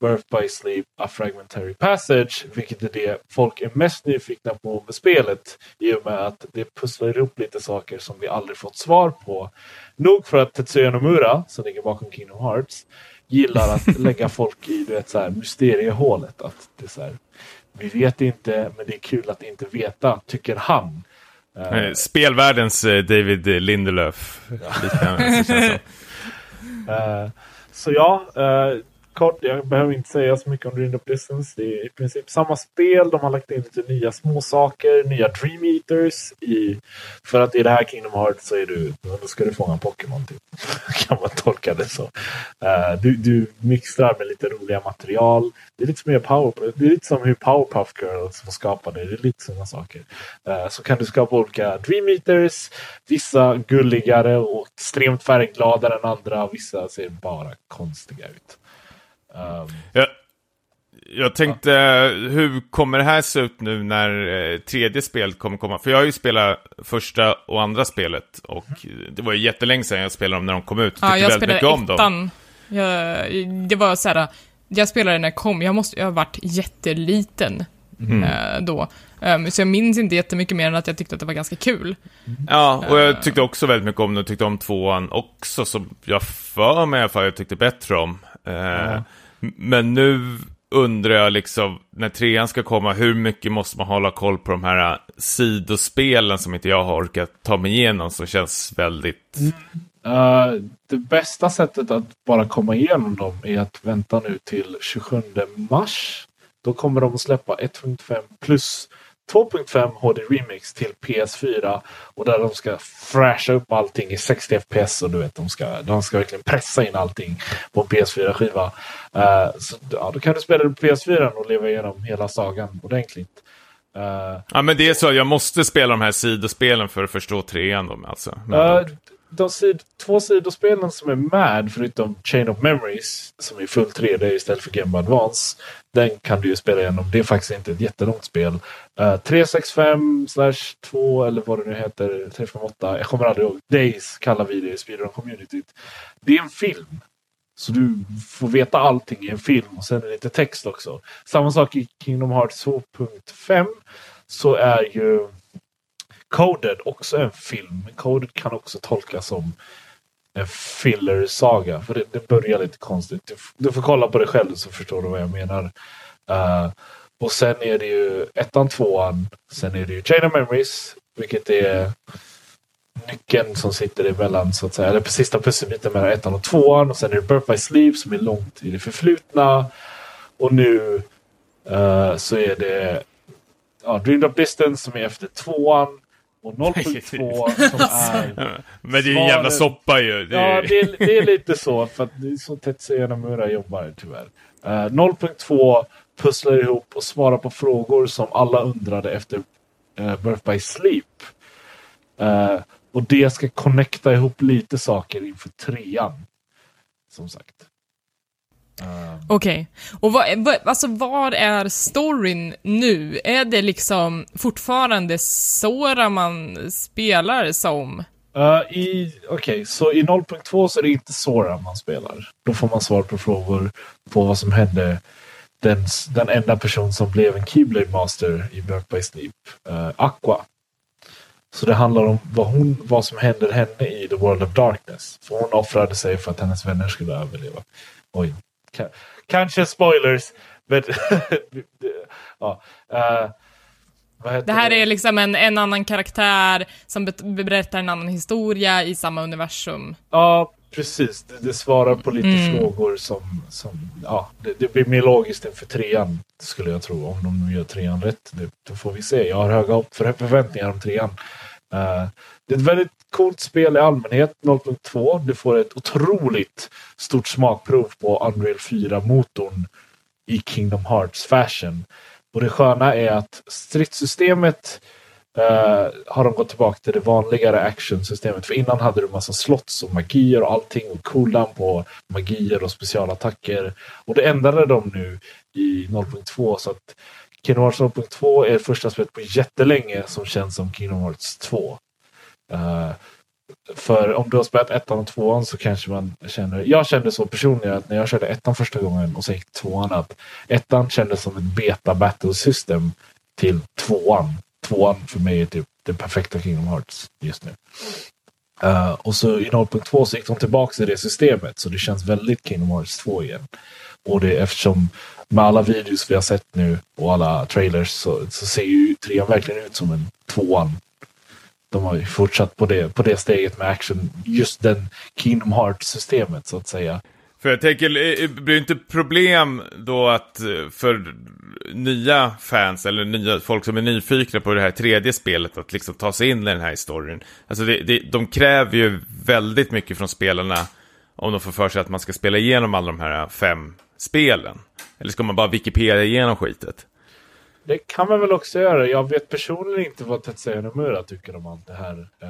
Birth by Sleep, A Fragmentary Passage, vilket är det folk är mest nyfikna på med spelet i och med att det pusslar ihop lite saker som vi aldrig fått svar på. Nog för att Tetsuya Nomura, som ligger bakom Kingdom Hearts, gillar att lägga folk i du vet, så här, mysteriehålet. Att det är så här, vi vet inte, men det är kul att inte veta, tycker han. Uh, Spelvärldens uh, David Lindelöf. Ja. uh, så ja, kort, jag behöver inte säga så mycket om Dream of Distance. Det är i princip samma spel. De har lagt in lite nya småsaker, nya Dream Eaters. I, för att i det här Kingdom Hearts så är du, då ska du fånga Pokémon typ. kan man tolka det så. Uh, du, du mixtrar med lite roliga material. Det är lite som, Power, det är lite som hur Powerpuff Girls var skapade. Det är lite sådana saker. Uh, så kan du skapa olika Dream Eaters. Vissa gulligare och extremt färggladare än andra. Vissa ser bara konstiga ut. Um, jag, jag tänkte, ja. hur kommer det här se ut nu när eh, tredje spelet kommer komma? För jag har ju spelat första och andra spelet och mm. det var ju jättelänge sedan jag spelade dem när de kom ut. Ja, jag spelade ettan. Dem. Jag, det var så här, jag spelade när det kom, jag måste, jag har varit jätteliten mm. eh, då. Um, så jag minns inte jättemycket mer än att jag tyckte att det var ganska kul. Ja, och jag tyckte också väldigt mycket om det. Jag tyckte om tvåan också, som jag för mig i alla fall jag tyckte bättre om. Uh, ja. Men nu undrar jag liksom, när trean ska komma, hur mycket måste man hålla koll på de här äh, sidospelen som inte jag har orkat ta mig igenom, som känns väldigt... Mm. Uh, det bästa sättet att bara komma igenom dem är att vänta nu till 27 mars. Då kommer de att släppa 1.5 plus 2.5 HD Remix till PS4 och där de ska fräscha upp allting i 60 FPS och du vet, de ska, de ska verkligen pressa in allting på en PS4-skiva. Uh, eh, så ja, då kan du spela det på PS4 och leva igenom hela sagan ordentligt. Uh, ja, men det är så, jag måste spela de här sidospelen för att förstå trean då, alltså. Uh, de sid två sidospelen som är med, förutom Chain of Memories, som är full 3D istället för Game Advance, den kan du ju spela igenom. Det är faktiskt inte ett jättelångt spel. Eh, uh, 365 slash 2 eller vad det nu heter, 358, jag kommer aldrig ihåg. Days kallar vi det i speedrun-communityt. Det är en film. Så du får veta allting i en film och sen är det lite text också. Samma sak i Kingdom Hearts 2.5 så är ju Coded också en film. Coded kan också tolkas som en filler-saga. För det, det, börjar lite konstigt. Du, du, får kolla på det själv så förstår du vad jag menar. Uh, och sen är det ju ettan, tvåan. Sen är det ju Chain of Memories. Vilket är nyckeln som sitter emellan så att säga. Eller på sista pusselbiten mellan ettan och tvåan. Och sen är det Birth by Sleep som är långt i det förflutna. Och nu uh, så är det ja, Dreamed of Distance som är efter tvåan. Och 0.2 som är... Men det är ju en jävla soppa ju. Det är... Ja, det är, det är, lite så. För att det är så Tetsuya Nomura jobbar tyvärr. Uh, eh, 0.2 pusslar ihop och svarar på frågor som alla undrade efter uh, Birth by Sleep. Uh, och det ska connecta ihop lite saker inför trean. Som sagt. Okej. Okay. Och vad, vad, alltså vad är storyn nu? Är det liksom fortfarande Sora man spelar som? Uh, Okej, okay. så i 0.2 så är det inte Sora man spelar. Då får man svar på frågor på vad som hände den, den enda person som blev en Keyblade Master i Birth by Sleep, uh, Aqua. Så det handlar om vad, hon, vad som händer henne i The World of Darkness. För hon offrade sig för att hennes vänner skulle överleva. Oj, kanske spoilers. Men ja, uh, det här det? är liksom en, en annan karaktär som berättar en annan historia i samma universum. Ja, Precis, det, det svarar på lite Mm. frågor som, som ja, det, det blir mer logiskt inför trean skulle jag tro. Om de nu gör trean rätt, det, då får vi se. Jag har höga för förväntningar om trean. Eh, det är ett väldigt coolt spel i allmänhet, 0.2. Du får ett otroligt stort smakprov på Unreal 4-motorn i Kingdom Hearts fashion. Och det sköna är att stridssystemet eh, har de gått tillbaka till det vanligare actionsystemet. För innan hade du massa slots och magier och allting och cooldown på magier och specialattacker. Och det ändrade de nu i 0.2 så att Kingdom Hearts 0.2 är det första spelet på jättelänge som känns som Kingdom Hearts 2. Eh, för om du har spelat ettan och tvåan så kanske man känner, jag kände så personligen att när jag körde ettan första gången och sen gick tvåan att ettan kändes som ett beta battle system till tvåan. Tvåan för mig är typ den perfekta Kingdom Hearts just nu. Uh, och så i 0.2 så gick de tillbaka till det systemet så det känns väldigt Kingdom Hearts 2 igen. Och det eftersom med alla videos vi har sett nu och alla trailers så, så ser ju trean verkligen ut som en tvåan de har ju fortsatt på det, på det steget med action. Just den Kingdom Hearts-systemet så att säga. För jag tänker, det blir det inte problem då att eh, för nya fans eller nya folk som är nyfikna på det här tredje spelet att liksom ta sig in i den här historien? Alltså det, det, de kräver ju väldigt mycket från spelarna om de får för sig att man ska spela igenom alla de här fem spelen. Eller ska man bara Wikipedia igenom skitet? Det kan man väl också göra. Jag vet personligen inte vad Tetsuya Nomura tycker om allt det här. Eh,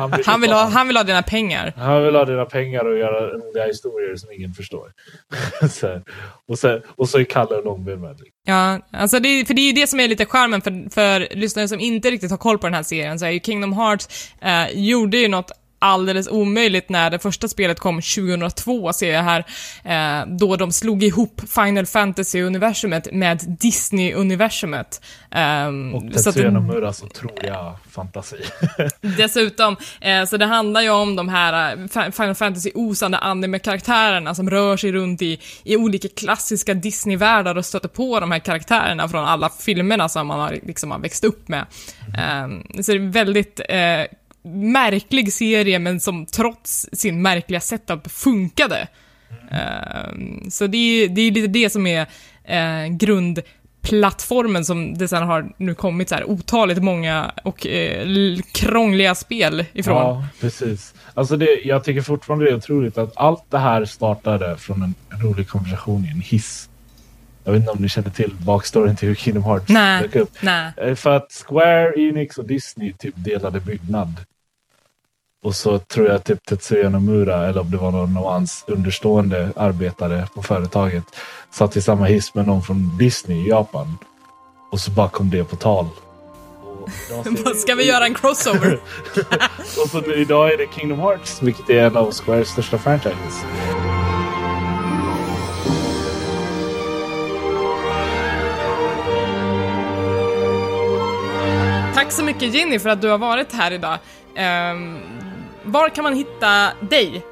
Han vill, Han vill, ha, han vill ha dina pengar. han vill ha dina pengar och göra roliga historier som ingen förstår. så och, sen, och så är Kalle långben med. Ja, alltså det, för det är ju det som är lite charmen för, för lyssnare som inte riktigt har koll på den här serien, så är ju Kingdom Hearts eh, gjorde ju något alldeles omöjligt när det första spelet kom 2002, ser jag här, eh, då de slog ihop Final Fantasy-universumet med Disney-universumet. Ehm, Och Tetsuya Nomuras otroliga fantasi. Dessutom, eh, så det handlar ju om de här eh, Final Fantasy-osande anime-karaktärerna som rör sig runt i, i olika klassiska Disney-världar och stöter på de här karaktärerna från alla filmerna som man har, liksom har växt upp med. Eh, så det är väldigt eh, märklig serie, men som trots sin märkliga setup funkade. Eh, så det är, det är lite det som är eh, grundplattformen som det sen har nu kommit så här otaligt många och eh, krångliga spel ifrån. Ja, precis. Alltså det, jag tycker fortfarande det är otroligt att allt det här startade från en rolig konversation i en hiss. Jag vet inte om ni känner till bakstoryn till hur Kingdom Hearts Nej. dök upp. Nej. Eh, För att Square, Enix och Disney typ delade byggnad. Och så tror jag typ Tetsuya Nomura, eller om det var någon av hans understående arbetare på företaget, satt i samma hiss med någon från Disney i Japan. Och så bara kom det på tal. Ska vi göra en crossover? och så idag är det Kingdom Hearts, vilket är en av Squares största franchises. Tack så mycket Ginny för att du har varit här idag. Ehm, var kan man hitta dig?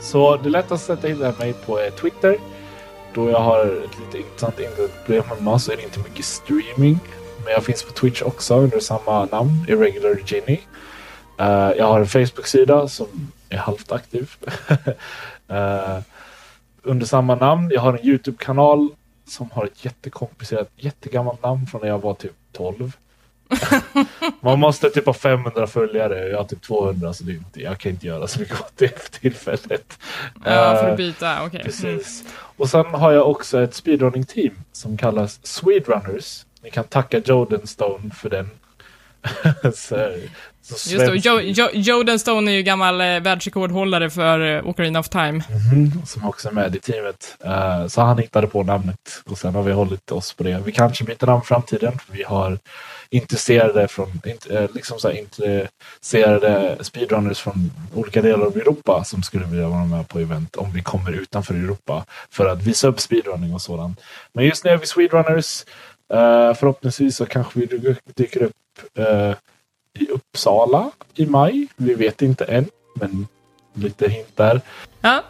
Så det lättaste sättet att hitta mig på är Twitter. Då jag har ett lite intressant internetproblem hemma så är det inte mycket streaming. Men jag finns på Twitch också under samma namn, Irregular Ginny. Uh, eh, jag har en Facebook-sida som är halvt aktiv. uh, under samma namn. Jag har en YouTube-kanal som har ett jättekomplicerat, jättegammalt namn från när jag var typ 12. Man måste typ ha 500 följare. Jag har typ 200 så det är inte, jag kan inte göra så mycket åt det för tillfället. Ja, för Eh, att byta, okej. Mm. Precis. Och sen har jag också ett speedrunning-team som kallas Swedrunners. Ni kan tacka Joden Stone för den. så, så Just det, jo, jo, Joden Stone är ju gammal eh, världsrekordhållare för eh, Ocarina of Time. Mhm, som också är med i teamet. Eh, så han hittade på namnet och sen har vi hållit oss på det. Vi kanske byter namn i framtiden. För vi har intresserade från, int, eh, liksom så här, intresserade speedrunners från olika delar av Europa som skulle vilja vara med på event om vi kommer utanför Europa för att visa upp speedrunning och sådant. Men just nu är vi speedrunners. Eh, förhoppningsvis så kanske vi dyker upp eh, i Uppsala i maj. Vi vet inte än, men lite hint där. Ja.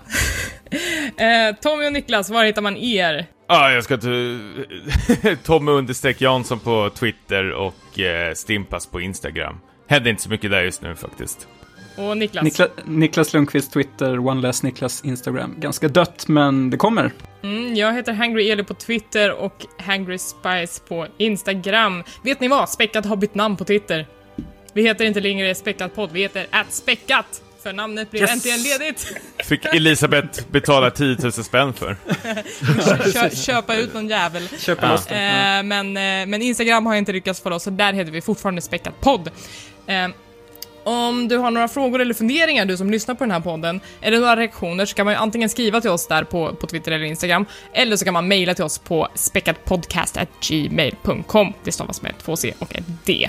eh, Tommy och Niklas, var hittar man er? Ja, jag ska ta Tommy understreck Jansson på Twitter och eh, Stimpas på Instagram. Händer inte så mycket där just nu faktiskt. Och Niklas? Nikla, Niklas Lundqvist Twitter, One Less Niklas Instagram. Ganska dött, men det kommer. Mm, jag heter Hangry Eli på Twitter och Hangry Spice på Instagram. Vet ni vad? Späckat har bytt namn på Twitter. Vi heter inte längre Späckat podd, vi heter Späckat. För namnet blev Yes. äntligen ledigt. Fick Elisabeth betala 10 000 spänn för. Kö köpa ut någon jävel. Köpa loss det. Eh, men, eh, men Instagram har jag inte lyckats oss, så där heter vi fortfarande Späckat podd. Eh, om du har några frågor eller funderingar, du som lyssnar på den här podden, eller några reaktioner, så kan man ju antingen skriva till oss där på, på Twitter eller Instagram, eller så kan man mejla till oss på späckatpodcast.gmail.com. Det stavas med två C och ett D.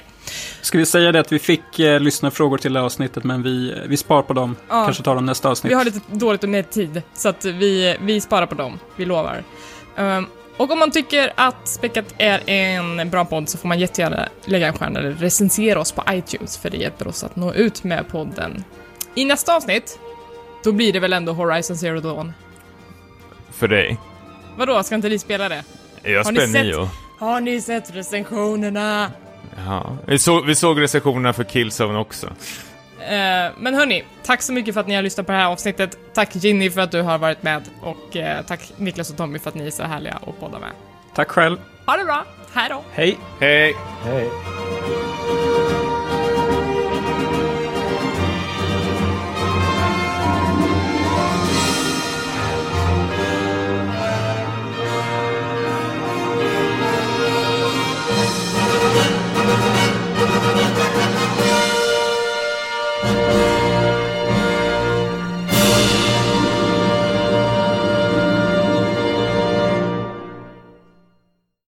Ska vi säga det att vi fick eh, lyssna frågor till det här avsnittet, men vi, vi spar på dem. Ja. Kanske tar dem nästa avsnitt. Vi har lite dåligt med tid, så att vi, vi sparar på dem. Vi lovar. Ehm, och om man tycker att Späckat är en bra podd så får man jättegärna lägga en stjärna eller recensera oss på iTunes, för det hjälper oss att nå ut med podden. I nästa avsnitt, då blir det väl ändå Horizon Zero Dawn? För dig. Vadå, ska inte ni spela det? Jag Har spelar nio. Har ni sett recensionerna? Ja. Vi, såg, vi såg recensionerna för Killzone också. Eh, men hörni, tack så mycket för att ni har lyssnat på det här avsnittet. Tack Ginny för att du har varit med och eh, tack Niklas och Tommy för att ni är så härliga att podda med. Tack själv. Ha det bra, hej då! Hej. Hej! Hej.